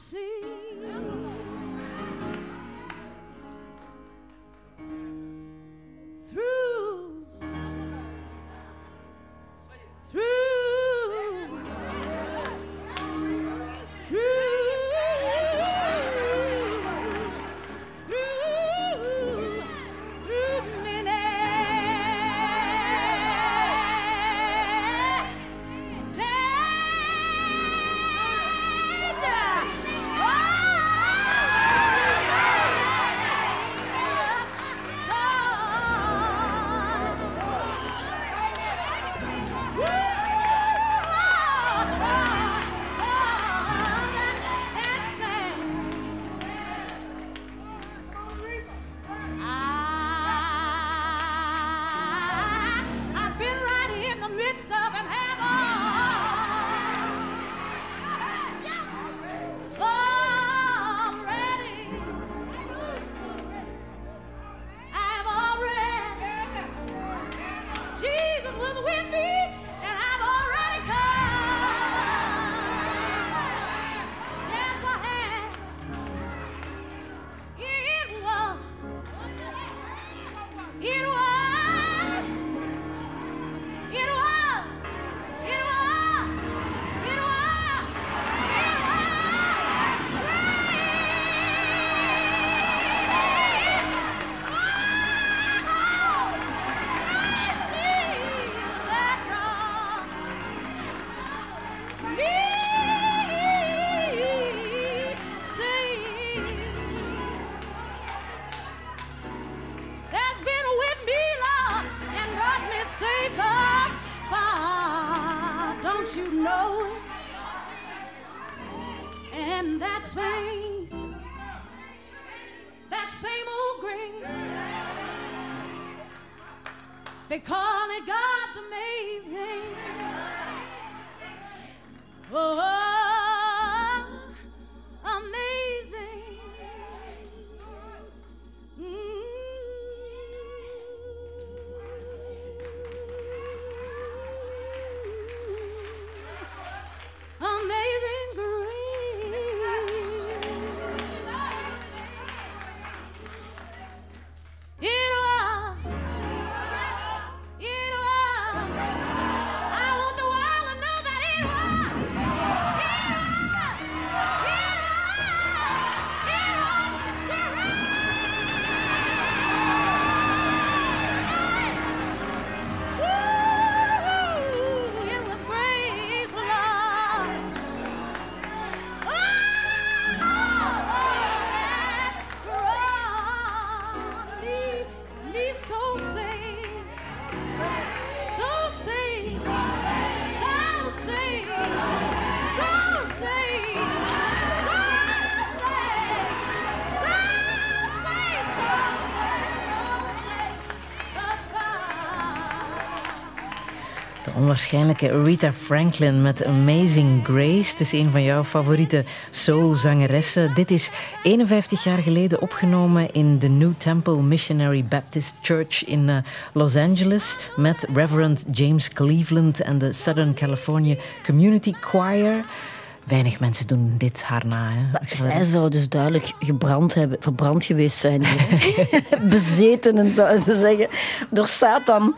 onwaarschijnlijke Rita Franklin met Amazing Grace. Het is een van jouw favoriete soulzangeressen. Dit is 51 jaar geleden opgenomen in de New Temple Missionary Baptist Church in eh, Los Angeles met Reverend James Cleveland en de Southern California Community Choir. Weinig mensen doen dit haar na. Hè? Zij zou dus duidelijk gebrand hebben, verbrand geweest zijn. Bezetenen, zouden ze zeggen, door Satan.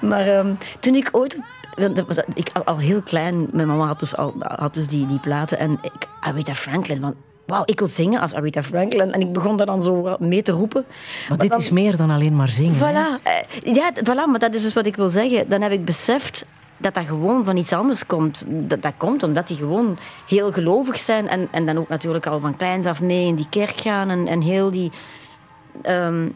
Maar ehm, toen ik ooit... want dat was, ik al, al heel klein, mijn mama had dus, al, had dus die, die platen. En ik, Aretha Franklin, van... Wauw, ik wil zingen als Aretha Franklin. En ik begon daar dan zo mee te roepen. Maar dit dan- is meer dan alleen maar zingen. Voilà. Eh, Ja, voilà, maar dat is dus wat ik wil zeggen. Dan heb ik beseft dat dat gewoon van iets anders komt. Dat, dat komt omdat die gewoon heel gelovig zijn. En, en dan ook natuurlijk al van kleins af mee in die kerk gaan. En, en heel die... ehm,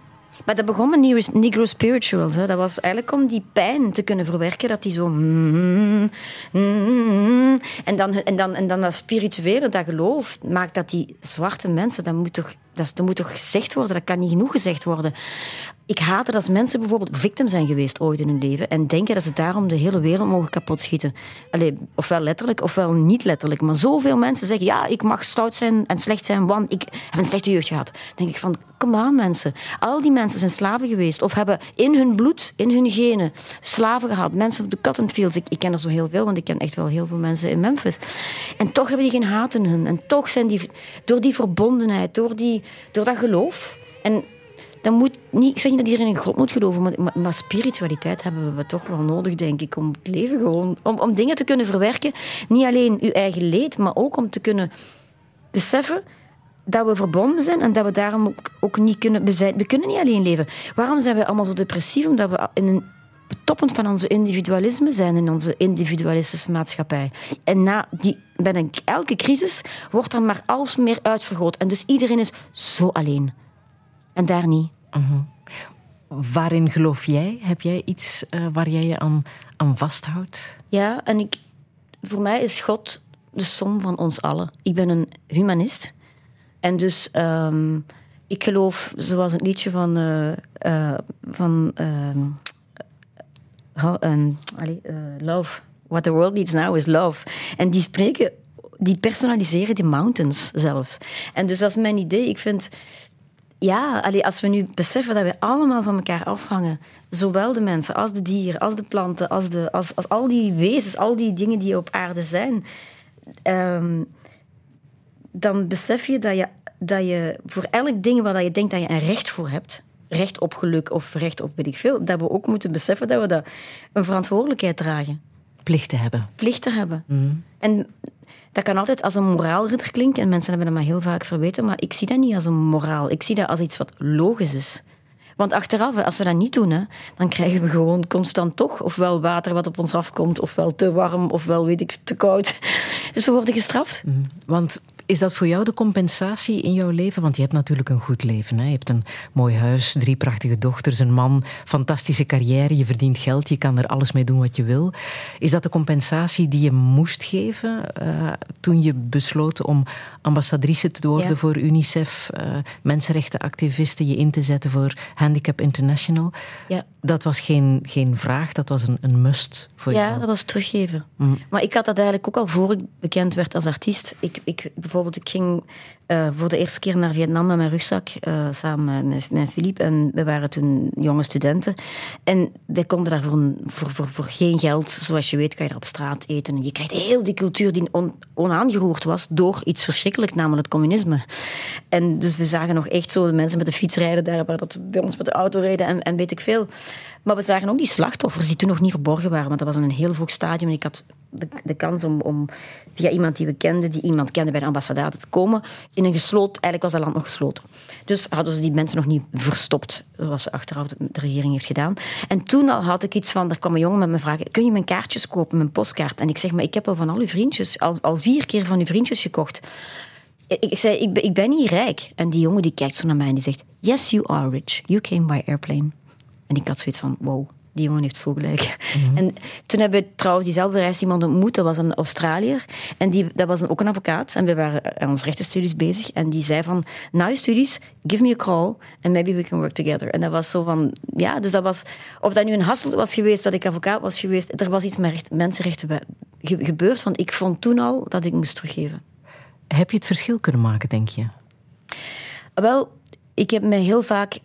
maar dat begon met Negro- Spirituals. Hè. Dat was eigenlijk om die pijn te kunnen verwerken. Dat die zo... mm, mm, en, dan, en, dan, en dan dat spirituele, dat geloof, maakt dat die zwarte mensen... Dat moet toch, dat, dat moet toch gezegd worden? Dat kan niet genoeg gezegd worden. Ik haat het als mensen bijvoorbeeld victim zijn geweest ooit in hun leven en denken dat ze daarom de hele wereld mogen kapotschieten. Allee, ofwel letterlijk, ofwel niet letterlijk. Maar zoveel mensen zeggen, ja, ik mag stout zijn en slecht zijn, want ik heb een slechte jeugd gehad. Dan denk ik van, kom aan mensen. Al die mensen zijn slaven geweest of hebben in hun bloed, in hun genen, slaven gehad. Mensen op de cotton fields. Ik, ik ken er zo heel veel, want ik ken echt wel heel veel mensen in Memphis. En toch hebben die geen haat in hun. En toch zijn die, door die verbondenheid, door, die, door dat geloof... En dan moet niet, ik zeg niet dat iedereen in God moet geloven, maar, maar, spiritualiteit hebben we toch wel nodig, denk ik, om het leven gewoon, om, om dingen te kunnen verwerken. Niet alleen uw eigen leed, maar ook om te kunnen beseffen dat we verbonden zijn en dat we daarom ook, ook niet kunnen, we, kunnen niet alleen leven. Waarom zijn we allemaal zo depressief? Omdat we in een toppend van onze individualisme zijn in onze individualistische maatschappij. En na die, bij elke crisis wordt er maar alsmeer uitvergroot. En dus iedereen is zo alleen. En daar niet. Waarin geloof jij? Heb jij iets eh, waar jij je aan, aan vasthoudt? Ja, en ik, voor mij is God de som van ons allen. Ik ben een humanist. En dus ehm, ik geloof, zoals het liedje van, eh, eh, van ehm, ehm, eh, Love, What the World Needs Now is Love. En die spreken, die personaliseren die mountains zelfs. En dus dat is mijn idee. Ik vind, ja, allee, als we nu beseffen dat we allemaal van elkaar afhangen, zowel de mensen als de dieren, als de planten, als, de, als, als al die wezens, al die dingen die op aarde zijn, ehm, dan besef je dat je, dat je voor elk ding waar je denkt dat je een recht voor hebt, recht op geluk of recht op weet ik veel, dat we ook moeten beseffen dat we dat een verantwoordelijkheid dragen, Plichten hebben. plichten hebben. En dat kan altijd als een moraalridder klinken en mensen hebben dat maar heel vaak verweten, maar ik zie dat niet als een moraal. Ik zie dat als iets wat logisch is. Want achteraf, als we dat niet doen, hè, dan krijgen we gewoon constant toch ofwel water wat op ons afkomt, ofwel te warm, ofwel weet ik te koud. Dus we worden gestraft. Want is dat voor jou de compensatie in jouw leven? Want je hebt natuurlijk een goed leven. Hè? Je hebt een mooi huis, drie prachtige dochters, een man, fantastische carrière. Je verdient geld, je kan er alles mee doen wat je wil. Is dat de compensatie die je moest geven eh, toen je besloot om ambassadrice te worden Ja. voor UNICEF, eh, mensenrechtenactivisten, je in te zetten voor Handicap International? Ja. Dat was geen, geen vraag, dat was een, een must voor Ja, jou. dat was teruggeven. Mm. Maar ik had dat eigenlijk ook al voor ik bekend werd als artiest. Ik, ik, bijvoorbeeld, ik ging eh, voor de eerste keer naar Vietnam met mijn rugzak, eh, samen met, met Philippe. En we waren toen jonge studenten. En wij konden daar voor, voor, voor, geen geld, zoals je weet, kan je daar op straat eten. En je krijgt heel die cultuur die on, onaangeroerd was door iets verschrikkelijk, namelijk het communisme. En dus we zagen nog echt zo de mensen met de fiets rijden daar, waar dat bij ons met de auto reden en, en weet ik veel. Maar we zagen ook die slachtoffers die toen nog niet verborgen waren, want dat was in een heel vroeg stadium. En ik had de, kans om, om via iemand die we kenden, die iemand kende bij de ambassade, te komen in een gesloten, eigenlijk was dat land nog gesloten. Dus hadden ze die mensen nog niet verstopt, zoals achteraf de, regering heeft gedaan. En toen al had ik iets van, er kwam een jongen met me vragen, kun je mijn kaartjes kopen, mijn postkaart? En ik zeg, maar ik heb al van al uw vriendjes, al, vier keer van uw vriendjes gekocht. Ik, ik zei, ik, ben- ik ben niet rijk. En die jongen die kijkt zo naar mij en die zegt, yes, you are rich. You came by airplane. En ik had zoiets van, wow, die jongen heeft zo gelijk. En toen hebben we trouwens diezelfde reis iemand ontmoet, dat was een Australiër. En die, dat was een, ook een advocaat. En we waren aan onze rechtenstudies bezig. En die zei van, na je studies, give me a call and maybe we can work together. En dat was zo van, ja, dus dat was, of dat nu een Hasselt was geweest, dat ik advocaat was geweest, er was iets met recht, mensenrechten gebeurd, want ik vond toen al dat ik moest teruggeven. Heb je het verschil kunnen maken, denk je? Wel, ik heb me heel vaak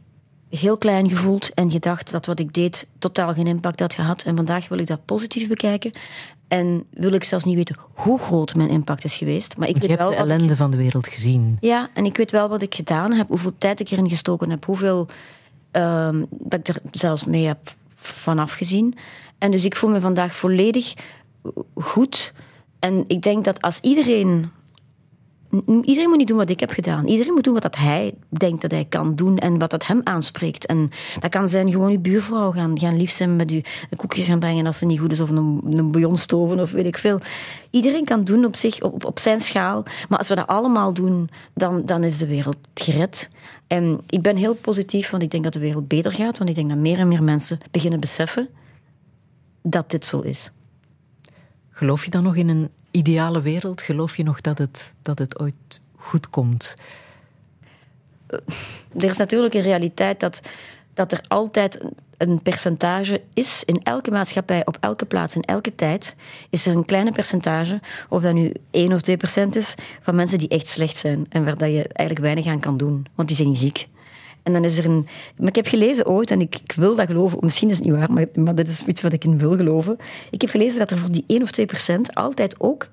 heel klein gevoeld en gedacht dat wat ik deed totaal geen impact had gehad. En vandaag wil ik dat positief bekijken. En wil ik zelfs niet weten hoe groot mijn impact is geweest. Maar ik Want je weet hebt wel de ik- ellende van de wereld gezien. ja, en ik weet wel wat ik gedaan heb, hoeveel tijd ik erin gestoken heb, hoeveel ehm, dat ik er zelfs mee heb vanaf gezien. En dus ik voel me vandaag volledig goed. En ik denk dat als iedereen. Iedereen moet niet doen wat ik heb gedaan. Iedereen moet doen wat dat hij denkt dat hij kan doen en wat dat hem aanspreekt. En dat kan zijn gewoon je buurvrouw gaan, gaan lief zijn met u een koekje gaan brengen als ze niet goed is, of een, een bouillon stoven of weet ik veel. Iedereen kan doen op zich, op, op zijn schaal. Maar als we dat allemaal doen, dan, dan is de wereld gered. En ik ben heel positief, want ik denk dat de wereld beter gaat. Want ik denk dat meer en meer mensen beginnen beseffen dat dit zo is. Geloof je dan nog in een ideale wereld? Geloof je nog dat het, dat het ooit goed komt? er is natuurlijk een realiteit dat, dat er altijd een- een percentage is in elke maatschappij, op elke plaats, in elke tijd, is er een kleine percentage, of dat nu 1 of 2 procent is, van mensen die echt slecht zijn en waar dat je eigenlijk weinig aan kan doen, want die zijn niet ziek. En dan is er een. Maar ik heb gelezen ooit, en ik, ik wil dat geloven, misschien is het niet waar, maar, maar dat is iets wat ik in wil geloven. Ik heb gelezen dat er voor die 1 of 2 procent altijd ook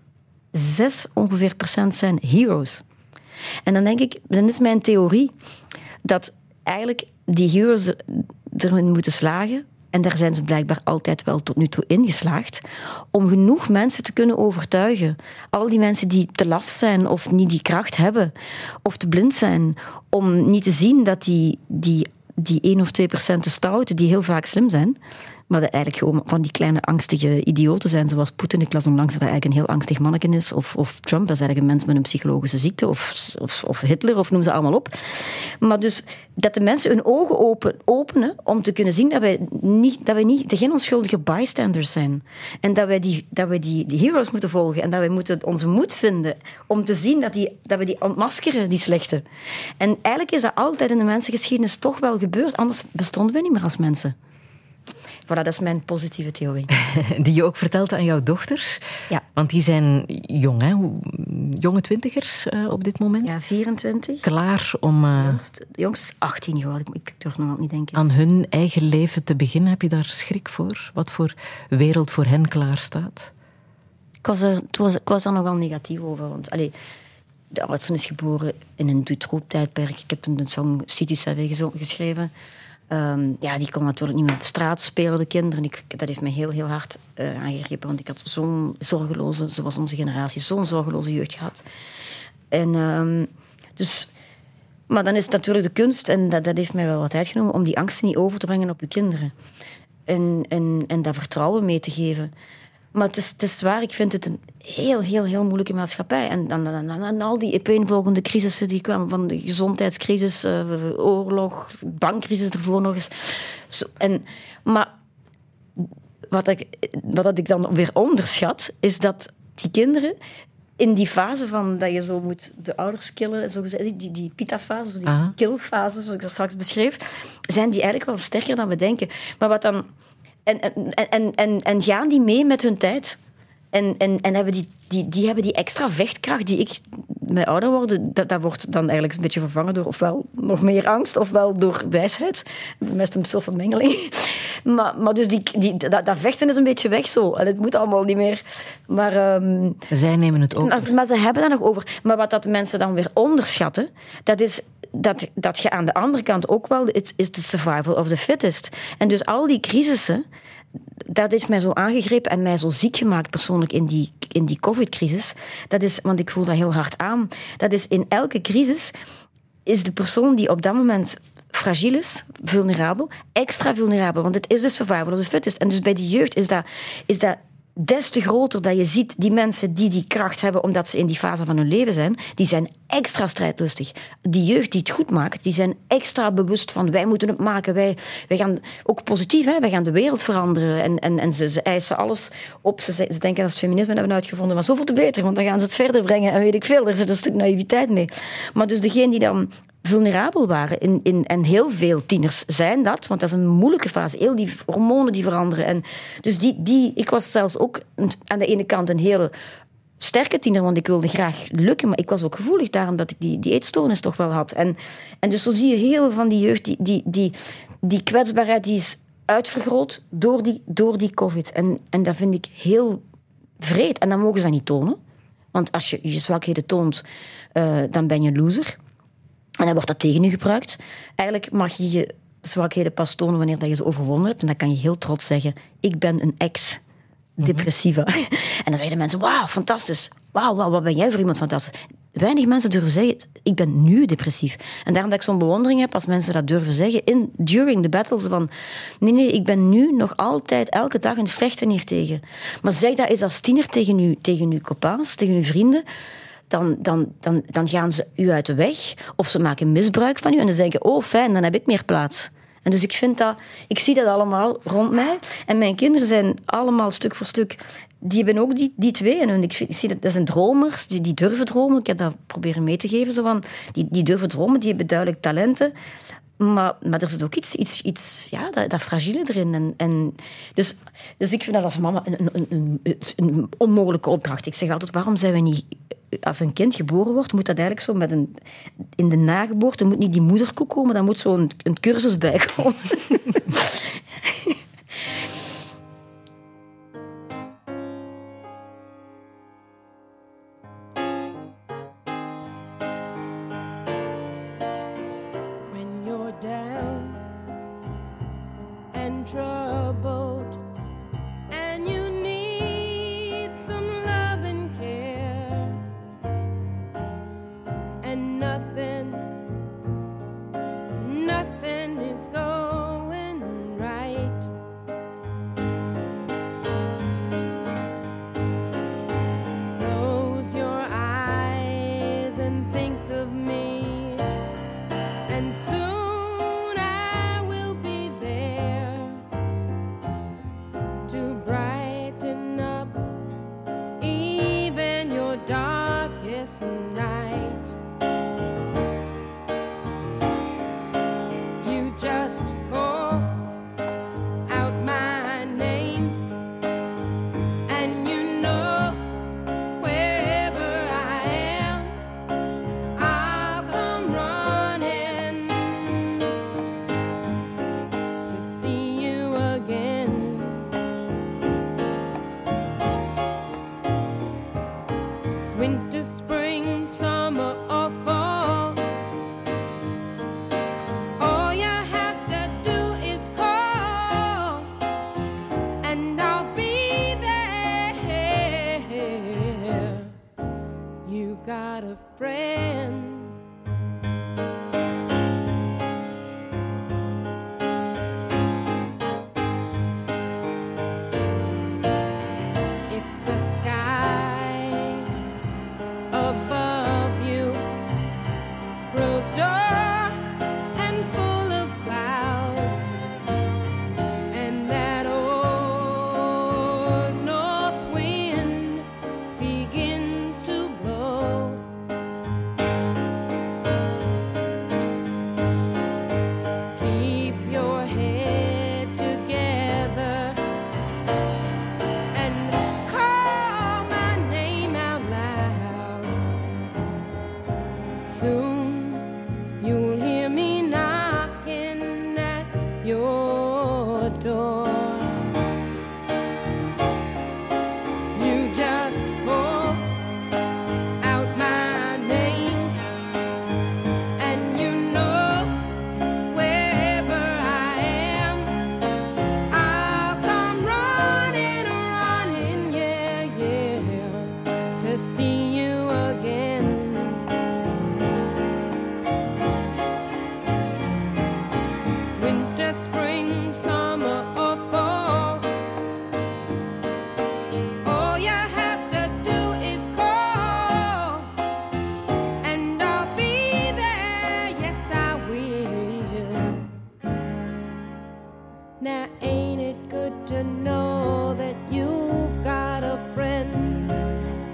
6 ongeveer procent zijn heroes. En dan denk ik, dan is mijn theorie dat eigenlijk die heroes er- erin moeten slagen. En daar zijn ze blijkbaar altijd wel tot nu toe in geslaagd. Om genoeg mensen te kunnen overtuigen. Al die mensen die te laf zijn of niet die kracht hebben. Of te blind zijn. Om niet te zien dat die, die, die 1 of 2 procent te stouten, die heel vaak slim zijn. Maar dat eigenlijk gewoon van die kleine angstige idioten zijn, zoals Poetin. Ik las onlangs dat hij eigenlijk een heel angstig manneken is. Of, of Trump, dat is eigenlijk een mens met een psychologische ziekte. Of, of, of Hitler, of noem ze allemaal op. Maar dus dat de mensen hun ogen open, openen om te kunnen zien dat wij niet, dat wij niet geen onschuldige bystanders zijn. En dat wij, die, dat wij die, die heroes moeten volgen. En dat wij moeten onze moed vinden om te zien dat, die, dat we die ontmaskeren, die slechte. En eigenlijk is dat altijd in de mensengeschiedenis toch wel gebeurd. Anders bestonden we niet meer als mensen. Voilà, dat is mijn positieve theorie. Die je ook vertelt aan jouw dochters. Ja. Want die zijn jong, hè? Jonge twintigers eh, op dit moment. Ja, 24. Klaar om eh, De jongste is 18 geworden. Ik, durf nog niet denken. aan hun eigen leven te beginnen. Heb je daar schrik voor? Wat voor wereld voor hen klaar staat? Ik was, er, het was, ik was daar nogal negatief over. Want allee, de oudste is geboren in een Dutroux-tijdperk. Ik heb de song City Savvy gezo- geschreven. Ehm, ja, die kon natuurlijk niet meer op straat spelen, de kinderen. Ik, dat heeft me heel, heel hard aangegrepen. Want ik had zo'n zorgeloze, zoals onze generatie, zo'n zorgeloze jeugd gehad. En ehm, dus... Maar dan is het natuurlijk de kunst, en dat, dat heeft mij wel wat tijd genomen, om die angsten niet over te brengen op je kinderen. En, en, en dat vertrouwen mee te geven. Maar het is, het is waar, ik vind het een heel, heel, heel moeilijke maatschappij. En dan, dan, dan, dan al die opeenvolgende crisissen die kwamen van de gezondheidscrisis, eh, oorlog, bankcrisis ervoor nog eens. Zo, en, maar wat ik, wat ik dan weer onderschat, is dat die kinderen in die fase van dat je zo moet de ouders killen, zo gezegd, die, die, die pita-fase, die Ah. killfase, zoals ik dat straks beschreef, zijn die eigenlijk wel sterker dan we denken. Maar wat dan... En, en, en, en, en gaan die mee met hun tijd? En, en, en hebben die, die, die hebben die extra vechtkracht die ik met ouder worden, dat, dat wordt dan eigenlijk een beetje vervangen door ofwel nog meer angst, ofwel door wijsheid. Met een soort van mengeling. Maar, maar dus die, die, dat, dat vechten is een beetje weg zo. En het moet allemaal niet meer. Maar, ehm, Zij nemen het over. maar, maar ze hebben dat nog over. Maar wat dat mensen dan weer onderschatten, dat is dat, dat je aan de andere kant ook wel, het is de survival of the fittest. En dus al die crisissen, dat is mij zo aangegrepen en mij zo ziek gemaakt persoonlijk in die, in die covid-crisis. Dat is, want ik voel dat heel hard aan. Dat is in elke crisis is de persoon die op dat moment fragiel is, vulnerabel, extra vulnerabel. Want het is de survival of the fittest. En dus bij de jeugd is dat, is dat des te groter dat je ziet die mensen die die kracht hebben omdat ze in die fase van hun leven zijn, die zijn extra strijdlustig. Die jeugd die het goed maakt, die zijn extra bewust van wij moeten het maken. Wij, wij gaan ook positief, hè, wij gaan de wereld veranderen. En, en, en ze, ze eisen alles op. Ze, ze denken dat ze het feminisme hebben uitgevonden, maar zoveel te beter, want dan gaan ze het verder brengen en weet ik veel. Er zit een stuk naïviteit mee. Maar dus degene die dan vulnerabel waren. In, in, en heel veel tieners zijn dat, want dat is een moeilijke fase. Heel die hormonen die veranderen. En dus die, die, ik was zelfs ook aan de ene kant een hele sterke tiener, want ik wilde graag lukken, maar ik was ook gevoelig daarom dat ik die, die eetstoornis toch wel had. En, en dus zo zie je heel veel van die jeugd, die, die, die, die kwetsbaarheid die is uitvergroot door die, door die covid. En, en dat vind ik heel vreed. En dan mogen ze dat niet tonen. Want als je je zwakheden toont, eh, dan ben je loser. En dan wordt dat tegen je gebruikt. Eigenlijk mag je je zwakheden pas tonen wanneer dat je ze overwonnen hebt. En dan kan je heel trots zeggen, ik ben een ex-depressiva. En dan zeggen de mensen, wauw, fantastisch. Wauw, wauw, wat ben jij voor iemand fantastisch. Weinig mensen durven zeggen, ik ben nu depressief. En daarom dat ik zo'n bewondering heb als mensen dat durven zeggen. In, during the battles van, nee, nee, ik ben nu nog altijd elke dag een vechten hier tegen. Maar zeg dat eens als tiener tegen u, tegen uw copains, tegen uw vrienden dan, dan, dan, dan gaan ze u uit de weg. Of ze maken misbruik van u en dan zeggen oh fijn, dan heb ik meer plaats. En dus ik vind dat, ik zie dat allemaal rond mij. En mijn kinderen zijn allemaal stuk voor stuk, die hebben ook die, die twee. En ik, zie dat, dat zijn dromers, die, die durven dromen. Ik heb dat proberen mee te geven. Zo van, die, die durven dromen, die hebben duidelijk talenten. Maar, maar er zit ook iets, iets, iets ja, dat, dat erin. En, dus, dus ik vind dat als mama een, een, een, een, een onmogelijke opdracht. Ik zeg altijd, waarom zijn we niet... Als een kind geboren wordt, moet dat eigenlijk zo met een... In de nageboorte moet niet die moederkoek komen, daar moet zo'n een cursus bij komen.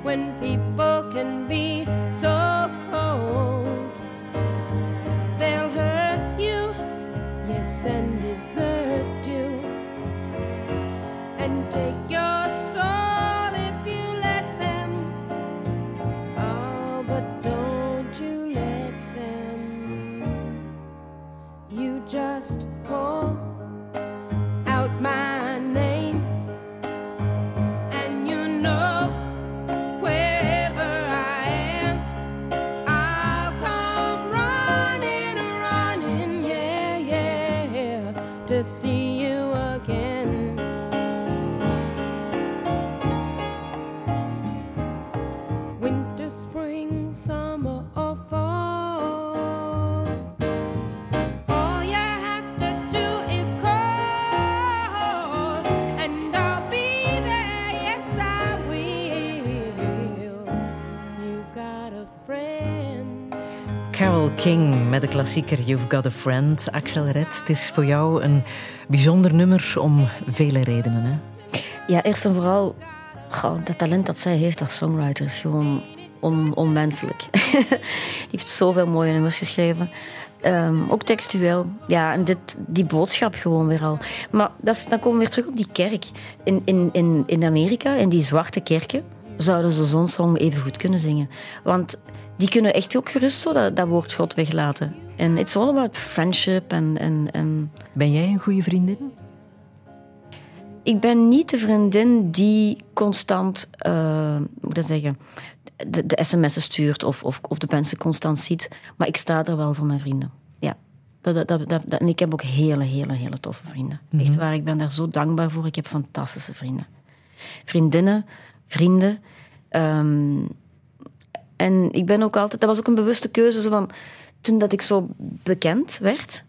when people can be so cold. They'll hurt you, yes, and desert you, and take. De klassieker You've Got a Friend. Axel Red, het is voor jou een bijzonder nummer om vele redenen. Hè? Ja, eerst en vooral, dat talent dat zij heeft als songwriter is gewoon on- onmenselijk. Die heeft zoveel mooie nummers geschreven. Ehm, ook textueel. Ja, en dit, die boodschap gewoon weer al. Maar dat dan komen we weer terug op die kerk. In, in, in, in Amerika, in die zwarte kerken, zouden ze zo'n song even goed kunnen zingen. Want die kunnen echt ook gerust zo dat, dat woord God weglaten. En it's all about friendship en... en, en Ben jij een goede vriendin? ik ben niet de vriendin die constant, eh, moet ik dat zeggen, de, de sms'en stuurt of, of, of de mensen constant ziet. Maar ik sta er wel voor mijn vrienden. Ja. Dat, dat, dat, dat- en ik heb ook hele, hele, hele toffe vrienden. Echt waar, ik ben daar zo dankbaar voor. Ik heb fantastische vrienden. Vriendinnen, vrienden. Ehm, en ik ben ook altijd, dat was ook een bewuste keuze. Van, toen dat ik zo bekend werd,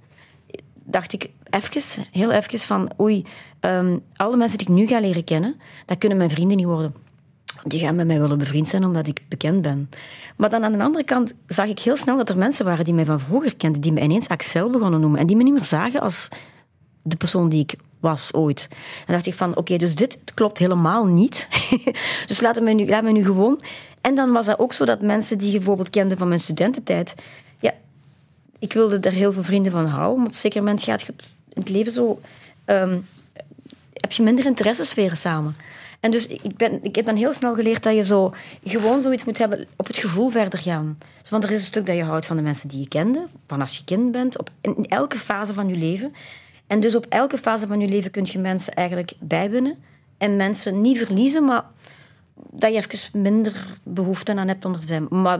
dacht ik even, heel even van, oei, ehm, alle mensen die ik nu ga leren kennen, dat kunnen mijn vrienden niet worden. Die gaan met mij willen bevriend zijn omdat ik bekend ben. Maar dan aan de andere kant zag ik heel snel dat er mensen waren die mij van vroeger kenden, die me ineens Axel begonnen noemen en die me niet meer zagen als de persoon die ik was ooit. En dacht ik van, oké, dus dit klopt helemaal niet. dus laten we nu, laten we nu gewoon... En dan was dat ook zo dat mensen die je bijvoorbeeld kenden van mijn studententijd... Ja, ik wilde er heel veel vrienden van houden, maar op een zeker moment gaat je in het leven zo... ehm, heb je minder interessesferen samen. En dus ik, ben, ik heb dan heel snel geleerd dat je zo gewoon zoiets moet hebben op het gevoel verder gaan. Dus, want er is een stuk dat je houdt van de mensen die je kende, van als je kind bent, op, in elke fase van je leven. En dus op elke fase van je leven kun je mensen eigenlijk bijwinnen en mensen niet verliezen, maar dat je even minder behoefte aan hebt om te zijn. Maar,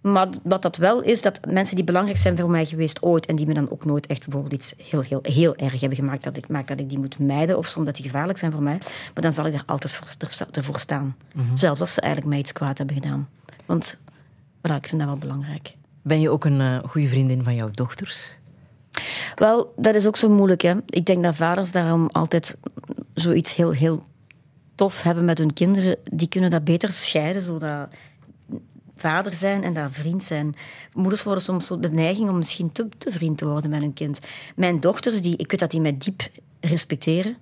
maar wat dat wel is, dat mensen die belangrijk zijn voor mij geweest ooit en die me dan ook nooit echt bijvoorbeeld iets heel, heel, heel erg hebben gemaakt dat ik maak dat ik die moet mijden of omdat die gevaarlijk zijn voor mij, maar dan zal ik er altijd voor, ervoor staan. Zelfs als ze eigenlijk mij iets kwaad hebben gedaan. Want voilà, ik vind dat wel belangrijk. Ben je ook een eh, goede vriendin van jouw dochters? Wel, dat is ook zo moeilijk. Hè? Ik denk dat vaders daarom altijd zoiets heel, heel tof hebben met hun kinderen. Die kunnen dat beter scheiden, zodat vader zijn en daar vriend zijn. Moeders worden soms de neiging om misschien te, te vriend te worden met hun kind. Mijn dochters, die, ik weet dat die mij diep respecteren.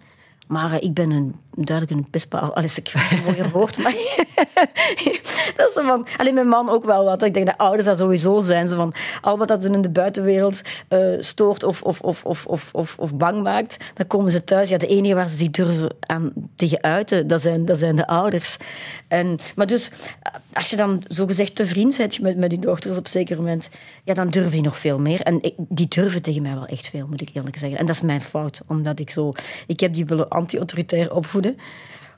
Maar eh, ik ben een, duidelijk een pispaal. Al is ik een mooier woord, maar... dat is zo van... Alleen mijn man ook wel wat. Ik denk dat ouders dat sowieso zijn. Zo van, al wat dat in de buitenwereld eh, stoort of, of, of, of, of, of, bang maakt, dan komen ze thuis. Ja, de enige waar ze zich durven aan tegen uiten, dat zijn, dat zijn de ouders. En, maar dus, als je dan zogezegd te vriend bent met, met je dochters op een zeker moment, ja, dan durven die nog veel meer. En die durven tegen mij wel echt veel, moet ik eerlijk zeggen. En dat is mijn fout, omdat ik zo... Ik heb die willen anti-autoritair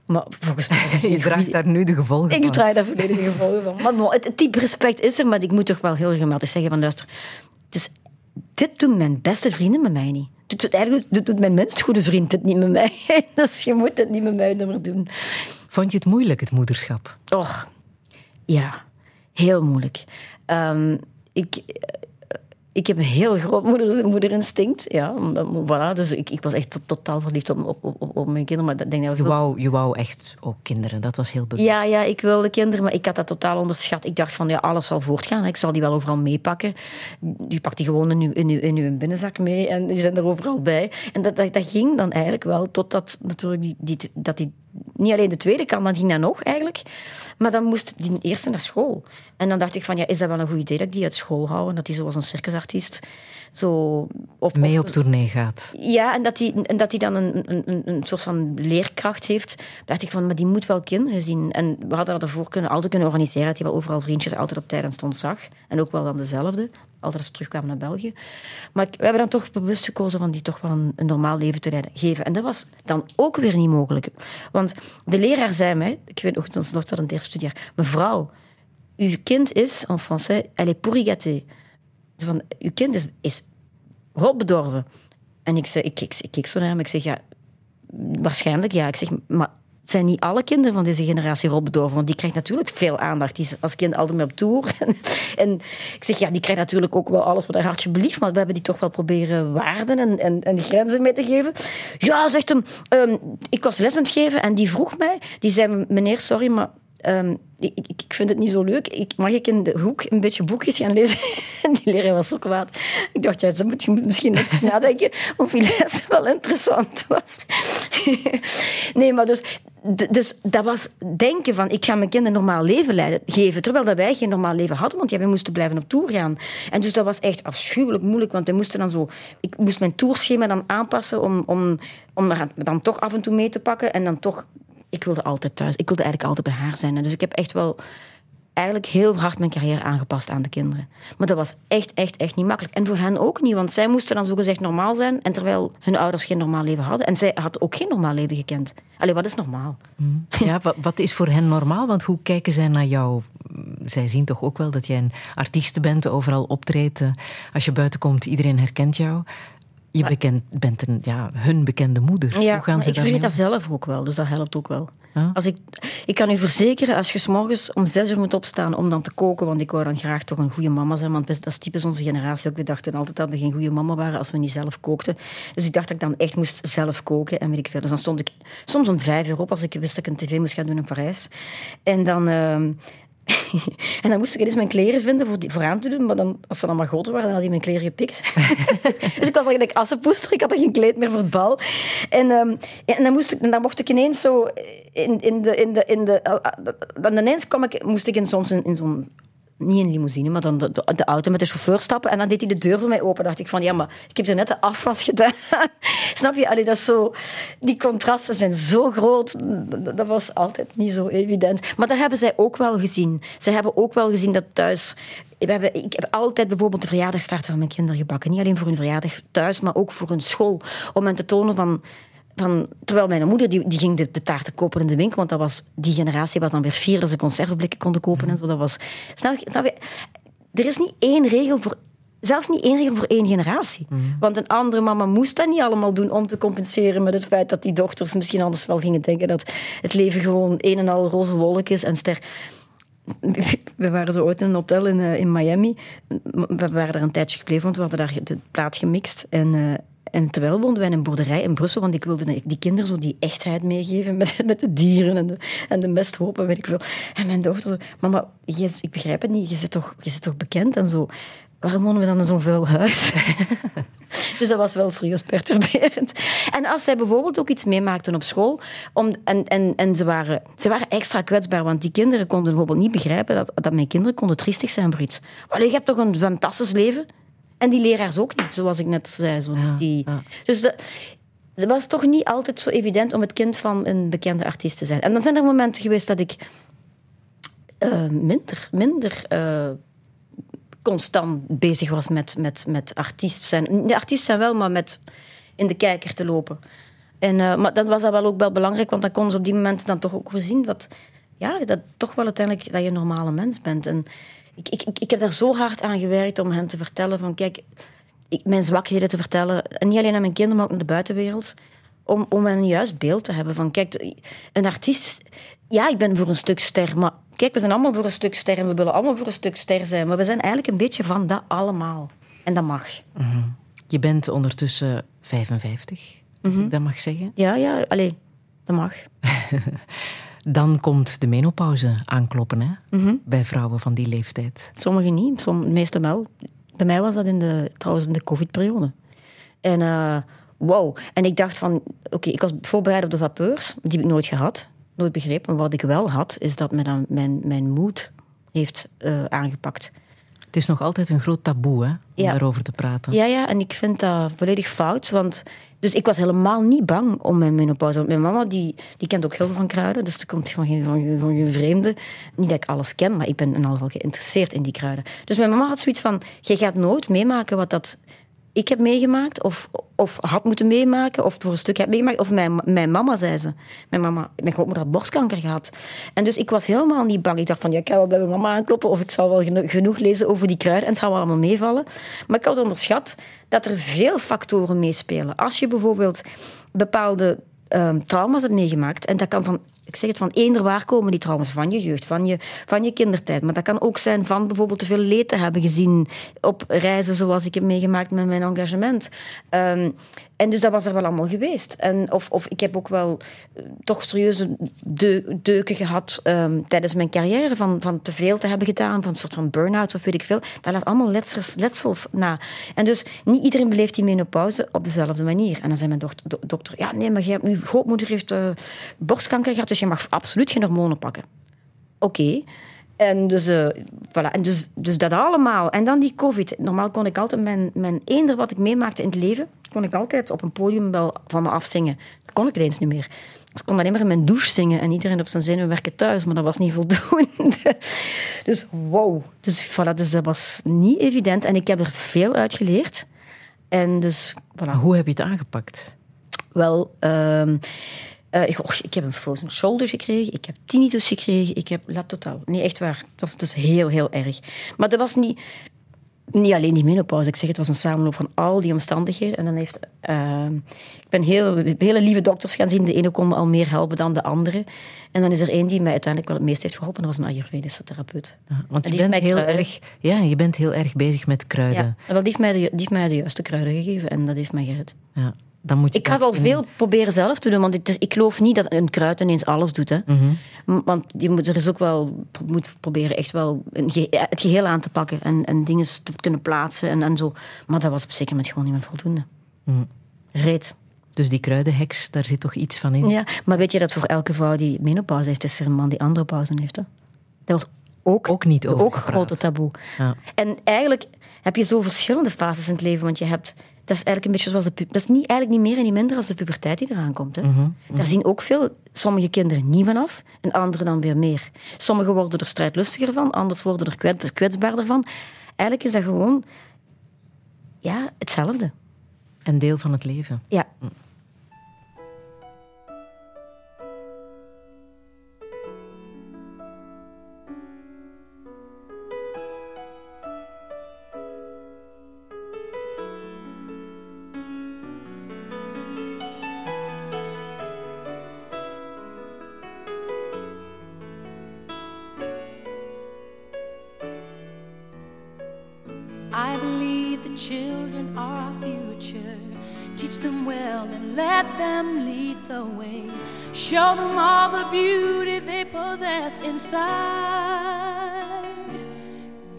Maar volgens mij... Je draagt daar nu de gevolgen ik van. draai daar volledige gevolgen van. Maar bon, het, het type respect is er, maar ik moet toch wel heel regelmatig zeggen van luister, het is, dit doen mijn beste vrienden met mij niet. Dit doet, eigenlijk dit doet mijn minst goede vriend het niet met mij. Dus je moet het niet met mij meer doen. Vond je het moeilijk, het moederschap? Och, ja, heel moeilijk. Ehm, ik, ik heb een heel groot moeder, moederinstinct. Ja, voilà, dus ik, ik was echt to- totaal verliefd op, op, op, op mijn kinderen. Maar dat denk dat Je wou, je wou echt ook kinderen, dat was heel bewust. ja, ja, ik wilde kinderen, maar ik had dat totaal onderschat. Ik dacht van, ja, alles zal voortgaan. hè. Ik zal die wel overal meepakken. Je pakt die gewoon in je, in, je, in je binnenzak mee en die zijn er overal bij. En dat, dat, dat ging dan eigenlijk wel, totdat natuurlijk die, die, dat die niet alleen de tweede kan, dan ging dat nog eigenlijk. Maar dan moest die eerste naar school. En dan dacht ik van, ja, is dat wel een goed idee dat ik die uit school hou? En dat die zoals een circusartiest zo... Of, Mee op tournee gaat. ja, en dat hij en dat die dan een, een, een, een soort van leerkracht heeft. dacht ik van, maar die moet wel kinderen zien. En we hadden dat ervoor kunnen, altijd kunnen organiseren. Dat hij wel overal vriendjes altijd op tijd en stond zag. En ook wel dan dezelfde. Altijd als ze terugkwamen naar België. Maar we hebben dan toch bewust gekozen van die toch wel een, een normaal leven te leiden, geven. En dat was dan ook weer niet mogelijk. Want de leraar zei mij, ik weet nog, dochter in het eerste studiejaar, mevrouw, uw kind is, en français, elle est pourri gâtée. Zo Van, uw kind is, is rotbedorven. En ik, zei, ik, ik, ik keek zo naar hem, ik zeg, ja, waarschijnlijk ja. Ik zeg, maar zijn niet alle kinderen van deze generatie rotbedorven? Want die krijgt natuurlijk veel aandacht. Die is als kind altijd mee op tour. En, ik zeg, ja, die krijgt natuurlijk ook wel alles wat haar hartje belieft. Maar we hebben die toch wel proberen waarden en, en, en grenzen mee te geven. Ja, zegt hem, ehm, ik was les aan het geven en die vroeg mij, die zei, meneer, sorry, maar ehm, ik, vind het niet zo leuk. Ik, mag ik in de hoek een beetje boekjes gaan lezen? En die leraar was zo kwaad. Ik dacht, ja, ze moet, je misschien even nadenken of die les wel interessant was. nee, maar dus, dus dat was denken van, ik ga mijn kinderen een normaal leven leiden, geven. Terwijl dat wij geen normaal leven hadden, want ja, wij moesten blijven op tour gaan. En dus dat was echt afschuwelijk moeilijk, want wij moesten dan zo... Ik moest mijn tourschema dan aanpassen om, om, om er dan toch af en toe mee te pakken. En dan toch... Ik wilde altijd thuis. Ik wilde eigenlijk altijd bij haar zijn. En dus ik heb echt wel eigenlijk heel hard mijn carrière aangepast aan de kinderen. Maar dat was echt, echt, echt niet makkelijk. En voor hen ook niet, want zij moesten dan zogezegd normaal zijn. En terwijl hun ouders geen normaal leven hadden. En zij had ook geen normaal leven gekend. Allee, wat is normaal? Ja, wa- wat is voor hen normaal? Want hoe kijken zij naar jou? Zij zien toch ook wel dat jij een artiest bent, overal optreedt. eh, Als je buiten komt, iedereen herkent jou. Je bekend, bent een, ja, hun bekende moeder. Ja, hoe gaan ze ik vergeet dat zelf ook wel, dus dat helpt ook wel. Ja? Als ik, ik kan u verzekeren, als je s morgens om zes uur moet opstaan om dan te koken, want ik wou dan graag toch een goede mama zijn, want dat is typisch onze generatie ook. We dachten altijd dat we geen goede mama waren als we niet zelf kookten. Dus ik dacht dat ik dan echt moest zelf koken en weet ik veel. Dus dan stond ik soms om vijf uur op als ik wist dat ik een tv moest gaan doen in Parijs. En dan... ehm, en dan moest ik eens mijn kleren vinden voor, die, voor aan te doen. Maar dan, als ze dan maar groter waren, dan had hij mijn kleren gepikt. dus ik was eigenlijk assenpoester. Ik had er geen kleed meer voor het bal. En, ehm, en dan, moest ik, dan mocht ik ineens zo... In, in de, in de, in de, dan ineens kwam ik, moest ik in, soms in, in zo'n... Niet een limousine, maar dan de, auto met de chauffeur stappen. En dan deed hij de deur voor mij open. dacht ik van, ja, maar ik heb er net de afwas gedaan. Snap je? Allee, dat is zo, die contrasten zijn zo groot. Dat, dat was altijd niet zo evident. Maar dat hebben zij ook wel gezien. Ze hebben ook wel gezien dat thuis... We hebben, ik heb altijd bijvoorbeeld de verjaardagstaart van mijn kinderen gebakken. Niet alleen voor hun verjaardag thuis, maar ook voor hun school. Om hen te tonen van... Van, terwijl mijn moeder die, die ging de, de taarten kopen in de winkel, want dat was, die generatie was dan weer fier dat ze conserveblikken konden kopen en zo. Dat was, snap je, snap je? Er is niet één regel voor Zelfs niet één regel voor één generatie. Want een andere mama moest dat niet allemaal doen om te compenseren met het feit dat die dochters misschien anders wel gingen denken dat het leven gewoon een en al roze wolk is en ster. We waren zo ooit in een hotel in, eh, in Miami. We waren daar een tijdje gebleven, want we hadden daar de plaat gemixt. En, eh, en terwijl woonden wij in een boerderij in Brussel, want ik wilde die kinderen zo die echtheid meegeven met, met de dieren en de, en de mesthoop en weet ik veel. En mijn dochter mama, je, ik begrijp het niet, je zit toch, je zit toch bekend en zo. Waarom wonen we dan in zo'n vuil huis? Dus dat was wel serieus perturberend. En als zij bijvoorbeeld ook iets meemaakten op school, om, en, en, en ze, waren, ze waren extra kwetsbaar, want die kinderen konden bijvoorbeeld niet begrijpen dat, dat mijn kinderen konden triestig zijn voor iets. Je hebt toch een fantastisch leven? En die leraars ook niet, zoals ik net zei. Zo, die, Dus dat, het was toch niet altijd zo evident om het kind van een bekende artiest te zijn. En dan zijn er momenten geweest dat ik eh, minder, minder eh, constant bezig was met, met, met artiest zijn. De artiest zijn wel, maar met in de kijker te lopen. En, eh, maar dan was dat wel ook wel belangrijk, want dan konden ze op die momenten dan toch ook weer zien dat, ja, dat toch wel uiteindelijk dat je een normale mens bent. En ik, ik, ik, heb daar zo hard aan gewerkt om hen te vertellen van, kijk, ik, mijn zwakheden te vertellen. En niet alleen aan mijn kinderen, maar ook naar de buitenwereld. Om, om een juist beeld te hebben van, kijk, een artiest... Ja, ik ben voor een stuk ster, maar kijk, we zijn allemaal voor een stuk ster en we willen allemaal voor een stuk ster zijn. Maar we zijn eigenlijk een beetje van dat allemaal. En dat mag. Je bent ondertussen 55, als ik dat mag zeggen. Ja, ja, alleen, dat mag. Dan komt de menopauze aankloppen hè? bij vrouwen van die leeftijd. Sommigen niet, som, de meeste wel. Bij mij was dat in de, trouwens in de covid-periode. En uh, wow. En ik dacht van, oké, ik was voorbereid op de vapeurs. Die heb ik nooit gehad. nooit begrepen. Maar wat ik wel had, is dat dan mijn, mijn moed heeft eh, aangepakt. Het is nog altijd een groot taboe hè, om Ja. daarover te praten. Ja, ja, en ik vind dat volledig fout. Want, dus ik was helemaal niet bang om mijn menopauze. Want mijn mama die, die kent ook heel veel van kruiden. Dus dat komt van geen, van, geen- van geen vreemde. Niet dat ik alles ken, maar ik ben in ieder geval geïnteresseerd in die kruiden. Dus mijn mama had zoiets van... Je gaat nooit meemaken wat dat ik heb meegemaakt. Of, of had moeten meemaken. Of voor een stuk heb meegemaakt. Of mijn, mijn mama, zei ze. Mijn, mama, grootmoeder had borstkanker gehad. En dus ik was helemaal niet bang. Ik dacht van, ja, ik ga wel bij mijn mama aankloppen. Of ik zal wel geno- genoeg lezen over die kruiden. En het zal wel allemaal meevallen. Maar ik had onderschat dat er veel factoren meespelen. Als je bijvoorbeeld bepaalde ehm, trauma's hebt meegemaakt. En dat kan van, ik zeg het, van eender waar komen die trauma's. Van je jeugd, van je, van je kindertijd. Maar dat kan ook zijn van bijvoorbeeld te veel leed te hebben gezien op reizen zoals ik heb meegemaakt met mijn engagement. Ehm, en dus dat was er wel allemaal geweest. En of, of ik heb ook wel eh, toch serieuze deu- deuken gehad ehm, tijdens mijn carrière. Van, van te veel te hebben gedaan, van een soort van burn-out of weet ik veel. Dat laat allemaal letsels, letsels na. En dus niet iedereen beleeft die menopauze op dezelfde manier. En dan zei mijn dochter, do- dokter, ja nee, maar jij, uw grootmoeder heeft eh, borstkanker gehad, dus je mag absoluut geen hormonen pakken. Oké. En, dus, eh, voilà. en dus, dus dat allemaal. En dan die COVID. Normaal kon ik altijd mijn, mijn eender wat ik meemaakte in het leven, kon ik altijd op een podium wel van me afzingen. Dat kon ik ineens niet meer. Dus ik kon alleen maar in mijn douche zingen en iedereen op zijn zinnen werken thuis, maar dat was niet voldoende. Dus wow. Dus, voilà, dus dat was niet evident en ik heb er veel uit geleerd. En dus, voilà. Hoe heb je het aangepakt? Wel, ehm, eh, ik, och, ik heb een frozen shoulder gekregen, ik heb tinnitus gekregen, ik heb la totaal. Nee, echt waar. Het was dus heel, heel erg. Maar dat was niet, niet alleen die menopauze. Ik zeg, het was een samenloop van al die omstandigheden. En dan heeft, ehm, ik ben heel, hele lieve dokters gaan zien. De ene kon me al meer helpen dan de andere. En dan is er één die mij uiteindelijk wel het meest heeft geholpen. Dat was een Ayurvedische therapeut. Want je die bent, heel kruiden- erg, ja, je bent heel erg bezig met kruiden. Ja, wel, die, heeft mij de, die heeft mij de juiste kruiden gegeven en dat heeft mij gered. Ja, dan moet je Ik had al veel proberen zelf te doen, want het is, ik geloof niet dat een kruid ineens alles doet. Hè. Mhm. Want je moet er is ook wel moet proberen echt wel een ge- het geheel aan te pakken en, en dingen te kunnen plaatsen en, en zo. Maar dat was op zeker moment gewoon niet meer voldoende. Vreed. Dus die kruidenheks, daar zit toch iets van in? Ja, maar weet je dat voor elke vrouw die menopauze heeft, is er een man die andere pauze heeft? Hè? Dat wordt ook, Ook niet over ook grote taboe. Ja. En eigenlijk heb je zo verschillende fases in het leven. Want je hebt, dat is eigenlijk een beetje zoals de pu- Dat is niet, eigenlijk niet meer en niet minder als de puberteit die eraan komt. Hè. Daar zien ook veel, sommige kinderen niet vanaf en anderen dan weer meer. Sommigen worden er strijdlustiger van, anderen worden er kwets- kwetsbaarder van. Eigenlijk is dat gewoon ja, hetzelfde. Een deel van het leven. Ja. I future. Teach them well and let them lead the way. Show them all the beauty they possess inside.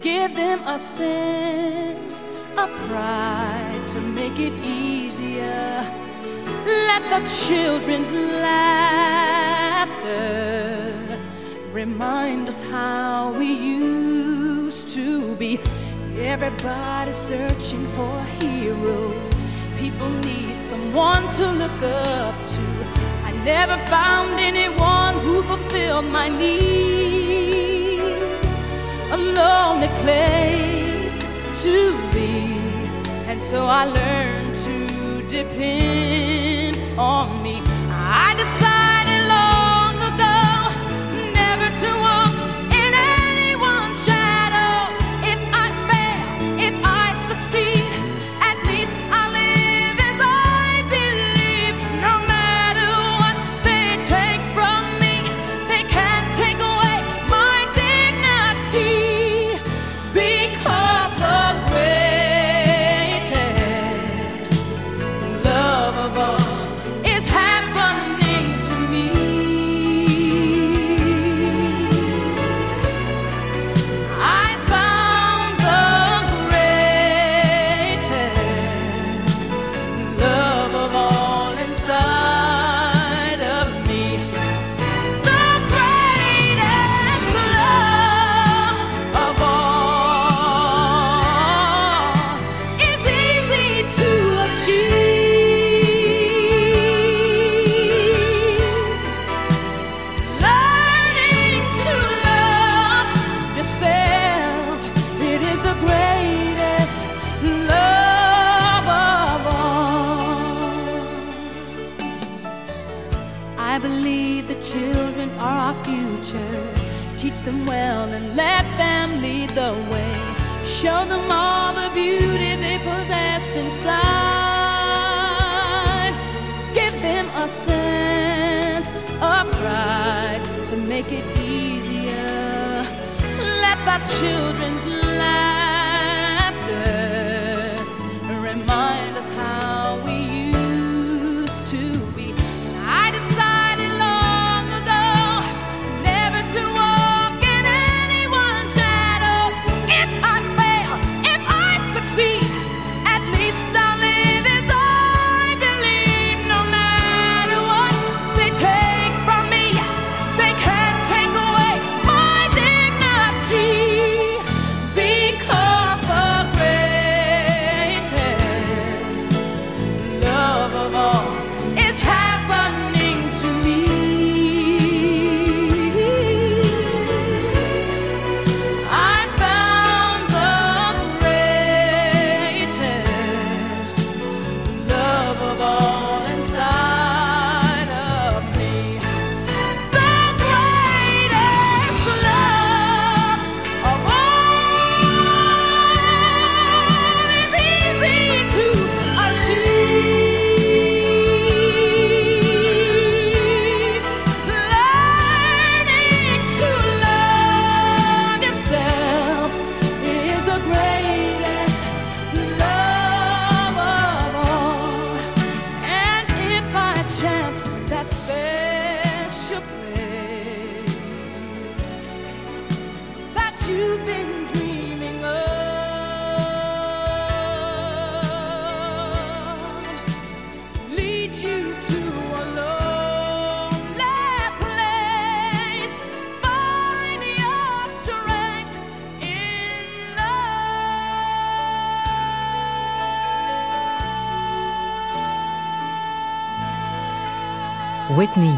Give them a sense of pride to make it easier. Let the children's laughter remind us how we used to be. Everybody searching for a hero. People need someone to look up to. I never found anyone who fulfilled my needs. A lonely place to be. And so I learned to depend on me. I decided children's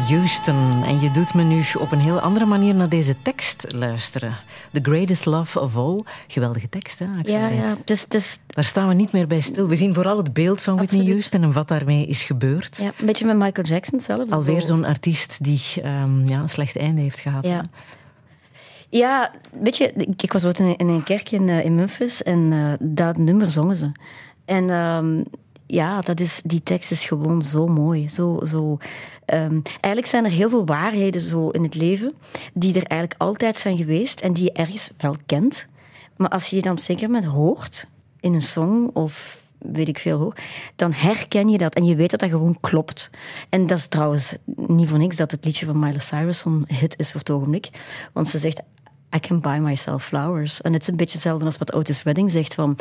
Houston. En je doet me nu op een heel andere manier naar deze tekst luisteren. The Greatest Love of All. Geweldige tekst, hè? Ja, ja. Dus, dus Daar staan we niet meer bij stil. We zien vooral het beeld van Whitney Absoluut. Houston en wat daarmee is gebeurd. ja, een beetje met Michael Jackson zelf. Alweer Zo- zo'n artiest die ehm, ja, een slecht einde heeft gehad. Ja. Ja, weet je, ik, ik was ooit in, een- in een kerk in, eh, in Memphis en eh, dat nummer zongen ze. En ehm, ja, dat is, die tekst is gewoon zo mooi. Zo, zo, ehm, eigenlijk zijn er heel veel waarheden zo in het leven die er eigenlijk altijd zijn geweest en die je ergens wel kent. Maar als je die dan een zeker moment hoort in een song of weet ik veel dan herken je dat en je weet dat dat gewoon klopt. En dat is trouwens niet voor niks dat het liedje van Miley Cyrus zo'n hit is voor het ogenblik. Want ze zegt, I can buy myself flowers. En het is een beetje hetzelfde als wat Otis Redding zegt van,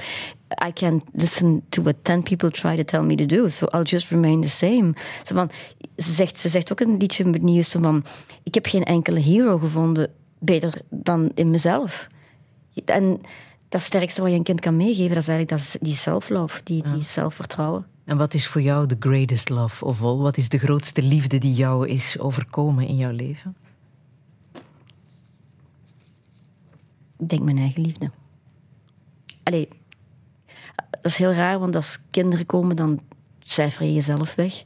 I can listen to what ten people try to tell me to do, so I'll just remain the same. Zo van, ze, zegt, ze zegt ook een liedje met nieuws van, ik heb geen enkele hero gevonden beter dan in mezelf. En dat sterkste wat je een kind kan meegeven, dat is eigenlijk dat is die self-love, die, die zelfvertrouwen. En wat is voor jou the greatest love of all? Wat is de grootste liefde die jou is overkomen in jouw leven? Denk mijn eigen liefde. Allee, dat is heel raar, want als kinderen komen, dan cijfer je jezelf weg.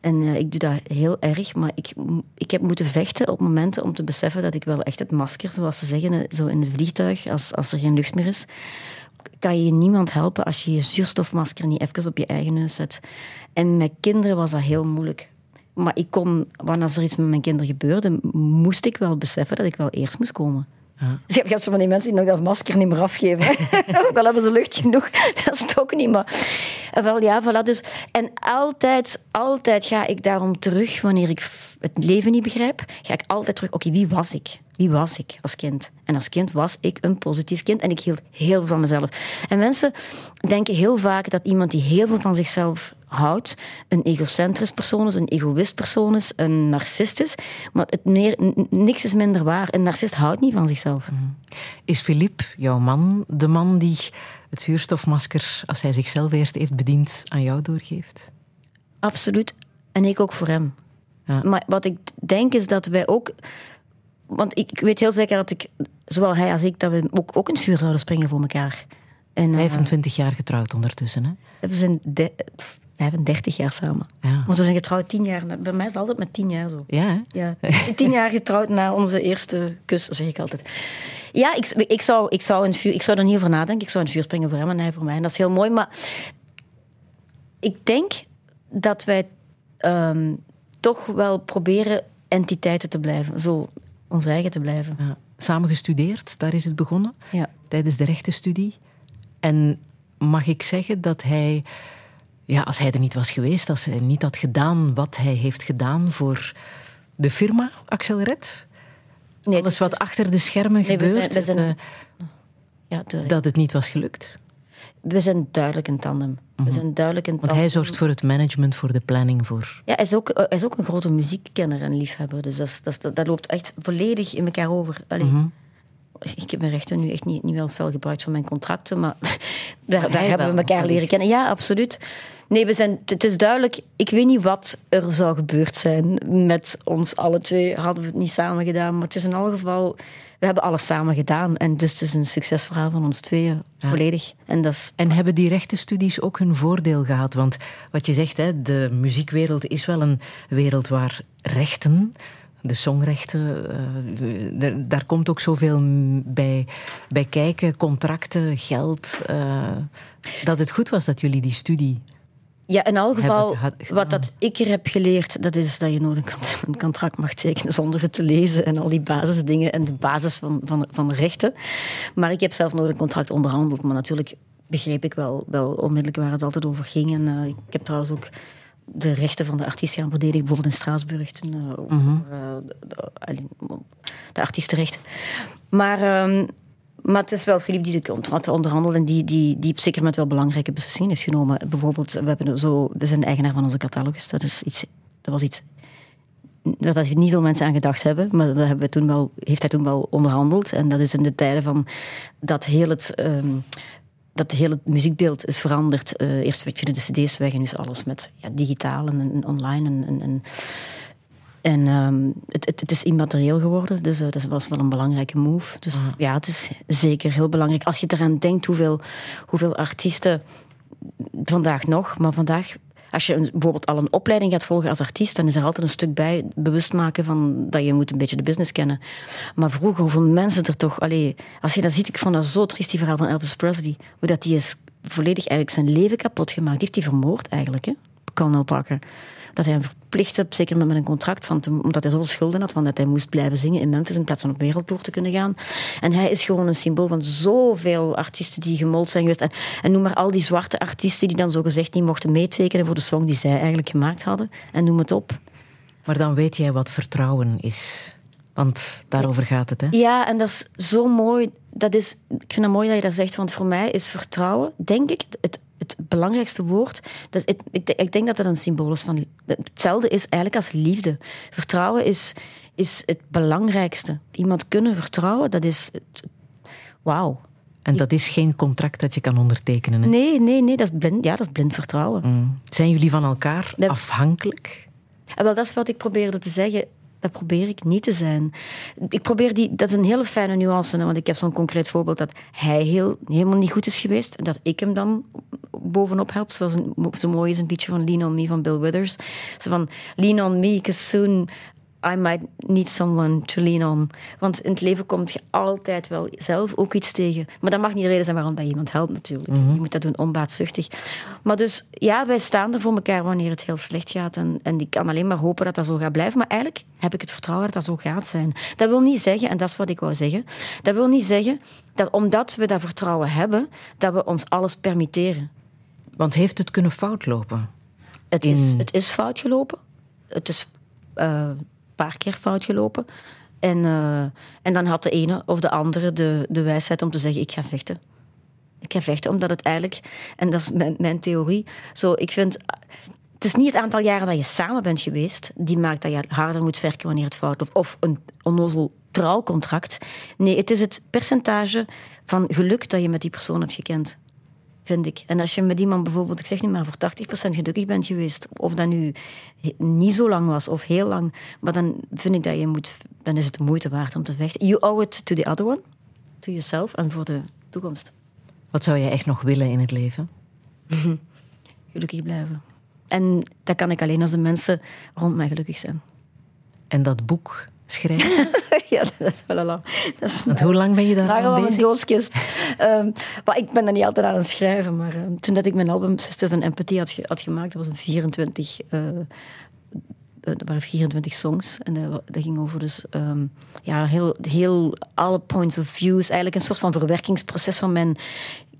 En eh, ik doe dat heel erg, maar ik, ik heb moeten vechten op momenten om te beseffen dat ik wel echt het masker, zoals ze zeggen, eh, zo in het vliegtuig, als, als er geen lucht meer is, kan je niemand helpen als je je zuurstofmasker niet even op je eigen neus zet. En met kinderen was dat heel moeilijk. Maar ik kon, wanneer er iets met mijn kinderen gebeurde, moest ik wel beseffen dat ik wel eerst moest komen. Dus je hebt zo van die mensen die nog dat masker niet meer afgeven. Ook al hebben ze lucht genoeg, dat is het ook niet. Maar en wel, ja, voilà. Dus, en altijd, altijd ga ik daarom terug, wanneer ik het leven niet begrijp, ga ik altijd terug, oké, wie was ik? Wie was ik als kind? En als kind was ik een positief kind en ik hield heel veel van mezelf. En mensen denken heel vaak dat iemand die heel veel van zichzelf houdt, een egocentrisch persoon is, een egoïst persoon is, een narcist is. Maar het meer, niks is minder waar. Een narcist houdt niet van zichzelf. Is Philippe, jouw man, de man die het zuurstofmasker, als hij zichzelf eerst heeft bediend, aan jou doorgeeft? Absoluut. En ik ook voor hem. Ja. Maar wat ik denk is dat wij ook... Want ik, weet heel zeker dat ik, zowel hij als ik, dat we ook, ook in het vuur zouden springen voor elkaar. En, eh, 25 jaar getrouwd ondertussen, hè? we zijn de- 35 jaar samen. Ja. Want we zijn getrouwd tien jaar. Bij mij is het altijd met tien jaar zo. Ja, hè? Ja, tien jaar getrouwd na onze eerste kus, zeg ik altijd. Ja, ik, ik, zou, ik, zou een vuur, ik zou er niet over nadenken. Ik zou een vuur springen voor hem en hij voor mij. En dat is heel mooi. Maar ik denk dat wij ehm, toch wel proberen entiteiten te blijven. Zo ons eigen te blijven. Ja. Samen gestudeerd, daar is het begonnen. Ja. Tijdens de rechtenstudie. En mag ik zeggen dat hij, ja, als hij er niet was geweest, als hij niet had gedaan wat hij heeft gedaan voor de firma Accelerate, Nee, alles wat achter de schermen Nee, we zijn- gebeurt, we zijn- het, ja, eh, dat het niet was gelukt. We zijn duidelijk een tandem. We zijn duidelijk een Want tandem. hij zorgt voor het management, voor de planning, voor... Ja, hij is, ook, eh, hij is ook een grote muziekkenner en liefhebber. Dus dat, dat, dat, loopt echt volledig in elkaar over. Allee, Mhm. Ik heb mijn rechten nu echt niet, niet wel veel gebruikt van mijn contracten, maar daar, daar hebben we elkaar leren kennen. Ja, absoluut. Nee, we zijn, het is duidelijk, ik weet niet wat er zou gebeurd zijn met ons alle twee. Hadden we het niet samen gedaan, maar het is in alle geval, we hebben alles samen gedaan. En dus het is een succesverhaal van ons tweeën, volledig. En dat is En hebben die rechtenstudies ook hun voordeel gehad? Want wat je zegt, hè, de muziekwereld is wel een wereld waar rechten, de songrechten, eh, daar komt ook zoveel bij, bij kijken, contracten, geld. eh, dat het goed was dat jullie die studie. Ja, in elk geval, wat dat ik er heb geleerd, dat is dat je nooit een cont- een contract mag tekenen zonder het te lezen en al die basisdingen en de basis van, van, van rechten. Maar ik heb zelf nooit een contract onderhandeld, maar natuurlijk begreep ik wel, wel onmiddellijk waar het altijd over ging. En eh, ik heb trouwens ook de rechten van de artiest gaan verdedigen, bijvoorbeeld in Straatsburg, toen, eh, over, eh, de, de- allee, de artiestenrechten. Maar... ehm, maar het is wel Filip die de contracten onderhandelt en die, die, die op zeker moment wel belangrijke beslissingen heeft genomen. Bijvoorbeeld, we, hebben zo, we zijn de eigenaar van onze catalogus. Dat, is iets, dat was iets dat niet veel mensen aan gedacht hebben, maar dat hebben we toen wel, heeft hij toen wel onderhandeld. En dat is in de tijden van dat heel het, ehm, dat heel muziekbeeld is veranderd. Eh, eerst vielen de cd's weg en nu is alles met ja, digitaal en, en online. En, en, en ehm, het, het, het is immaterieel geworden, dus eh, dat was wel een belangrijke move. Dus ja, het is zeker heel belangrijk. Als je eraan denkt hoeveel, hoeveel artiesten vandaag nog, maar vandaag, als je bijvoorbeeld al een opleiding gaat volgen als artiest, dan is er altijd een stuk bij bewust maken van dat je moet een beetje de business kennen. Maar vroeger, hoeveel mensen er toch, allee, als je dat ziet, ik vond dat zo triest, die verhaal van Elvis Presley, hoe dat die is volledig eigenlijk zijn leven kapot gemaakt. Die heeft hij vermoord eigenlijk, hè? Colonel Parker. Dat hij hem verplicht heeft, zeker met een contract, van te- omdat hij zoveel schulden had, van dat hij moest blijven zingen in Memphis in plaats van op wereldtour te kunnen gaan. En hij is gewoon een symbool van zoveel artiesten die gemold zijn geweest. En, en noem maar al die zwarte artiesten die dan zogezegd niet mochten meetekenen voor de song die zij eigenlijk gemaakt hadden. En noem het op. Maar dan weet jij wat vertrouwen is. Want daarover gaat het, hè? Ja, en dat is zo mooi. Dat is, ik vind het mooi dat je dat zegt, want voor mij is vertrouwen, denk ik, het, het belangrijkste woord. Het- ik, ik denk dat dat een symbool is van. Hetzelfde is eigenlijk als liefde. Vertrouwen is, is het belangrijkste. Iemand kunnen vertrouwen, dat is. Wauw. En dat is geen contract dat je kan ondertekenen. Hè? Nee, nee, nee, dat is blind, ja, dat is blind vertrouwen. Mm. Zijn jullie van elkaar afhankelijk? En wel, dat is wat ik probeerde te zeggen. Dat probeer ik niet te zijn. Ik probeer die, dat is een hele fijne nuance, want ik heb zo'n concreet voorbeeld dat hij heel, helemaal niet goed is geweest en dat ik hem dan bovenop help. Zoals een, zo mooi is een liedje van Lean on Me van Bill Withers. Zo van, lean on me, because soon I might need someone to lean on. Want in het leven komt je altijd wel zelf ook iets tegen. Maar dat mag niet de reden zijn waarom dat je iemand helpt natuurlijk. Je moet dat doen onbaatzuchtig. Maar dus, ja, wij staan er voor elkaar wanneer het heel slecht gaat. En, en ik kan alleen maar hopen dat dat zo gaat blijven. Maar eigenlijk heb ik het vertrouwen dat dat zo gaat zijn. Dat wil niet zeggen, en dat is wat ik wou zeggen, dat wil niet zeggen dat omdat we dat vertrouwen hebben, dat we ons alles permitteren. Want heeft het kunnen fout lopen? Het, is, het is fout gelopen. Het is eh, paar keer fout gelopen. En, eh, en dan had de ene of de andere de, de wijsheid om te zeggen: Ik ga vechten. Ik ga vechten, omdat het eigenlijk, en dat is mijn, mijn theorie, zo, ik vind. Het is niet het aantal jaren dat je samen bent geweest, die maakt dat je harder moet werken wanneer het fout loopt. Of een onnozel trouwcontract. Nee, het is het percentage van geluk dat je met die persoon hebt gekend vind ik. En als je met iemand bijvoorbeeld, ik zeg niet maar voor 80% gelukkig bent geweest, of dat nu niet zo lang was of heel lang, maar dan vind ik dat je moet, dan is het de moeite waard om te vechten. You owe it to the other one, to yourself en voor de toekomst. Wat zou jij echt nog willen in het leven? Gelukkig blijven. En dat kan ik alleen als de mensen rond mij gelukkig zijn. En dat boek schrijven? ja, dat is wel lang. Dat is Want hoe lang ben je daar aan aan mijn bezig? doodskist. Ehm, maar ik ben er niet altijd aan het schrijven. Maar ehm, toen dat ik mijn album Sisters and Empathy had, ge- had gemaakt, dat was een 24... eh eh, waren 24 songs. En dat ging over dus, ehm, ja, heel, heel alle points of views. Eigenlijk een soort van verwerkingsproces van mijn...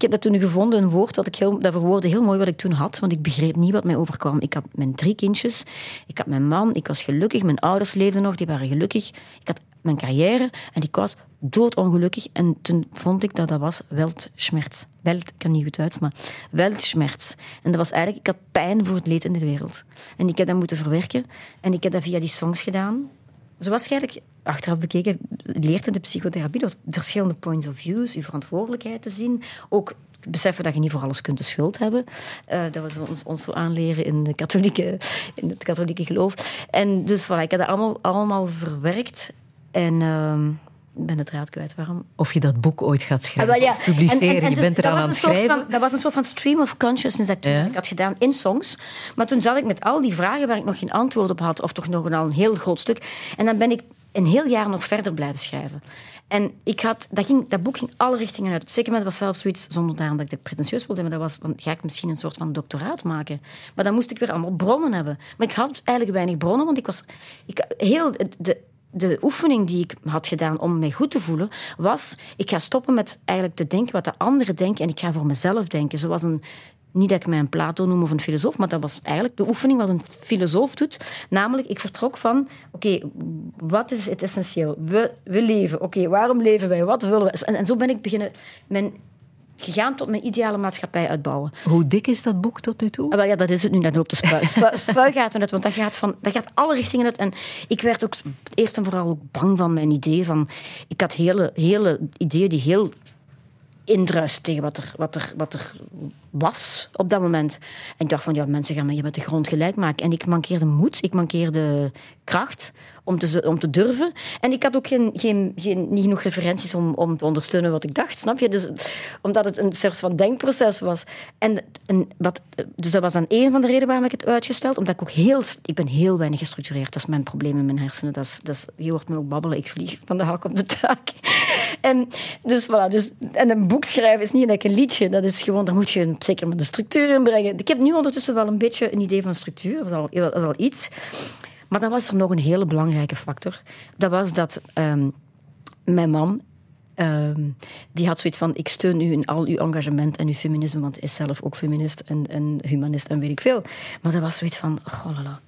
Ik heb dat toen gevonden, een woord dat ik heel, dat verwoordde heel mooi wat ik toen had. Want ik begreep niet wat mij overkwam. Ik had mijn drie kindjes. Ik had mijn man. Ik was gelukkig. Mijn ouders leefden nog. Die waren gelukkig. Ik had mijn carrière. En ik was doodongelukkig. En toen vond ik dat dat was Weltschmerz. Welt, kan niet goed uit, maar Weltschmerz. En dat was eigenlijk, ik had pijn voor het leed in de wereld. En ik heb dat moeten verwerken. En ik heb dat via die songs gedaan. Zoals je eigenlijk achteraf bekeken leert in de psychotherapie, dat verschillende points of views, je verantwoordelijkheid te zien. Ook beseffen dat je niet voor alles kunt de schuld hebben. Eh, dat we ons, ons zo aanleren in, de katholieke, in het katholieke geloof. En dus voilà, ik heb dat allemaal, allemaal verwerkt. En ehm, ben de draad kwijt. Waarom? Of je dat boek ooit gaat schrijven Ah, ja. of publiceren. En- en- en je dus bent eraan aan het schrijven. Van, dat was een soort van stream of consciousness dat ik toen Ja. ik had gedaan in songs. Maar toen zat ik met al die vragen waar ik nog geen antwoord op had, of toch nog een, al een heel groot stuk. En dan ben ik een heel jaar nog verder blijven schrijven. En ik had, dat, ging, dat boek ging alle richtingen uit. Op zeker moment was zelfs zoiets, zonder daarom dat ik dat pretentieus wilde zijn, maar dat was van, ga ik misschien een soort van doctoraat maken? Maar dan moest ik weer allemaal bronnen hebben. Maar ik had eigenlijk weinig bronnen, want ik was... Ik, heel, de, de oefening die ik had gedaan om mij goed te voelen, was: ik ga stoppen met eigenlijk te denken wat de anderen denken en ik ga voor mezelf denken. Zoals een. Niet dat ik mij een Plato noem of een filosoof, maar dat was eigenlijk de oefening wat een filosoof doet. Namelijk, ik vertrok van: oké, wat is het essentieel? We, we leven. Oké, waarom leven wij? Wat willen we? En, en zo ben ik beginnen. Mijn, gegaan tot mijn ideale maatschappij uitbouwen. Hoe dik is dat boek tot nu toe? Ah, wel, ja, dat is het nu. Dat loopt de spui, spui, spuigaten uit, want dat gaat, van, dat gaat alle richtingen uit. En ik werd ook eerst en vooral ook bang van mijn idee. Van, ik had hele, hele ideeën die heel indruisten tegen wat er, wat, er, wat er was op dat moment. En ik dacht van, ja, mensen gaan me hier met de grond gelijk maken. En ik mankeerde moed, ik mankeerde kracht om te, om te durven. En ik had ook geen, geen, geen, niet genoeg referenties om, om te ondersteunen wat ik dacht, snap je? Dus, omdat het een soort van denkproces was. En, en wat, dus dat was dan één van de redenen waarom ik het uitgesteld. Omdat ik ook heel... Ik ben heel weinig gestructureerd. Dat is mijn probleem in mijn hersenen. Dat dat je hoort me ook babbelen. Ik vlieg van de hak op de taak. En, dus, voilà, dus, en een boek schrijven is niet like een liedje. Dat is gewoon, daar moet je een, zeker met een structuur in brengen. Ik heb nu ondertussen wel een beetje een idee van structuur. Dat is al, is al iets. Maar dan was er nog een hele belangrijke factor. Dat was dat ehm, mijn man Ehm, die had zoiets van: ik steun u in al uw engagement en uw feminisme, want hij is zelf ook feminist en, en humanist en weet ik veel. Maar dat was zoiets van: oh, lala.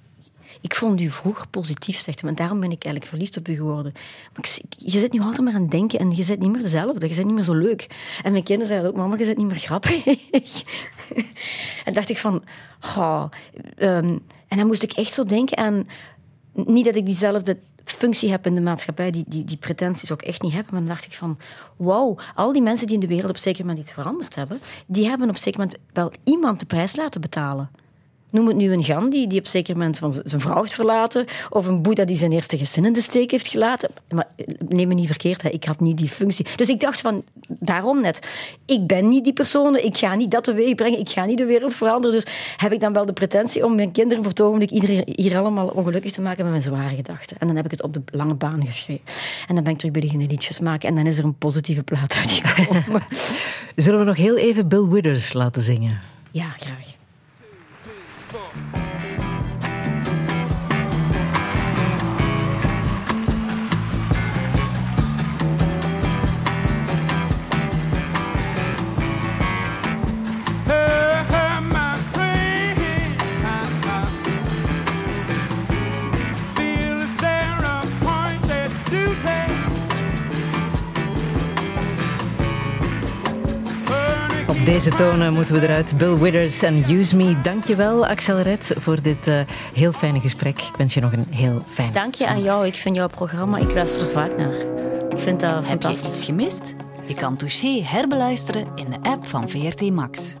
Ik vond u vroeger positief, zegt hij, en daarom ben ik eigenlijk verliefd op u geworden. Maar ik, je zit nu altijd maar aan het denken en je zit niet meer dezelfde, je zit niet meer zo leuk. En mijn kinderen zeiden ook: mama, je zit niet meer grappig. en dacht ik van: oh, en dan moest ik echt zo denken aan niet dat ik diezelfde functie heb in de maatschappij, die, die, die pretenties ook echt niet heb. Maar dan dacht ik van, wauw, al die mensen die in de wereld op zeker moment iets veranderd hebben, die hebben op zeker moment wel iemand de prijs laten betalen. Noem het nu een Gandhi die op zeker moment van zijn vrouw heeft verlaten, of een Boeddha die zijn eerste gezin in de steek heeft gelaten. Maar eh, neem me niet verkeerd, hè, ik had niet die functie. Dus ik dacht van, daarom net, ik ben niet die persoon, ik ga niet dat teweeg brengen, ik ga niet de wereld veranderen. Dus heb ik dan wel de pretentie om mijn kinderen voor het ogenblik iedereen hier allemaal ongelukkig te maken met mijn zware gedachten. En dan heb ik het op de lange baan geschreven. En dan ben ik terug beginnen liedjes maken en dan is er een positieve plaat uitgekomen. Zullen we nog heel even Bill Withers laten zingen? ja, graag. Hey, deze tonen moeten we eruit. Bill Withers en Use Me. Dankjewel, Axel Red, voor dit eh, heel fijne gesprek. Ik wens je nog een heel fijn Dank je aan jou. Ik vind jouw programma, ik luister er vaak naar. Ik vind dat Heb je fantastisch. iets gemist? Je kan Touché herbeluisteren in de app van VRT Max.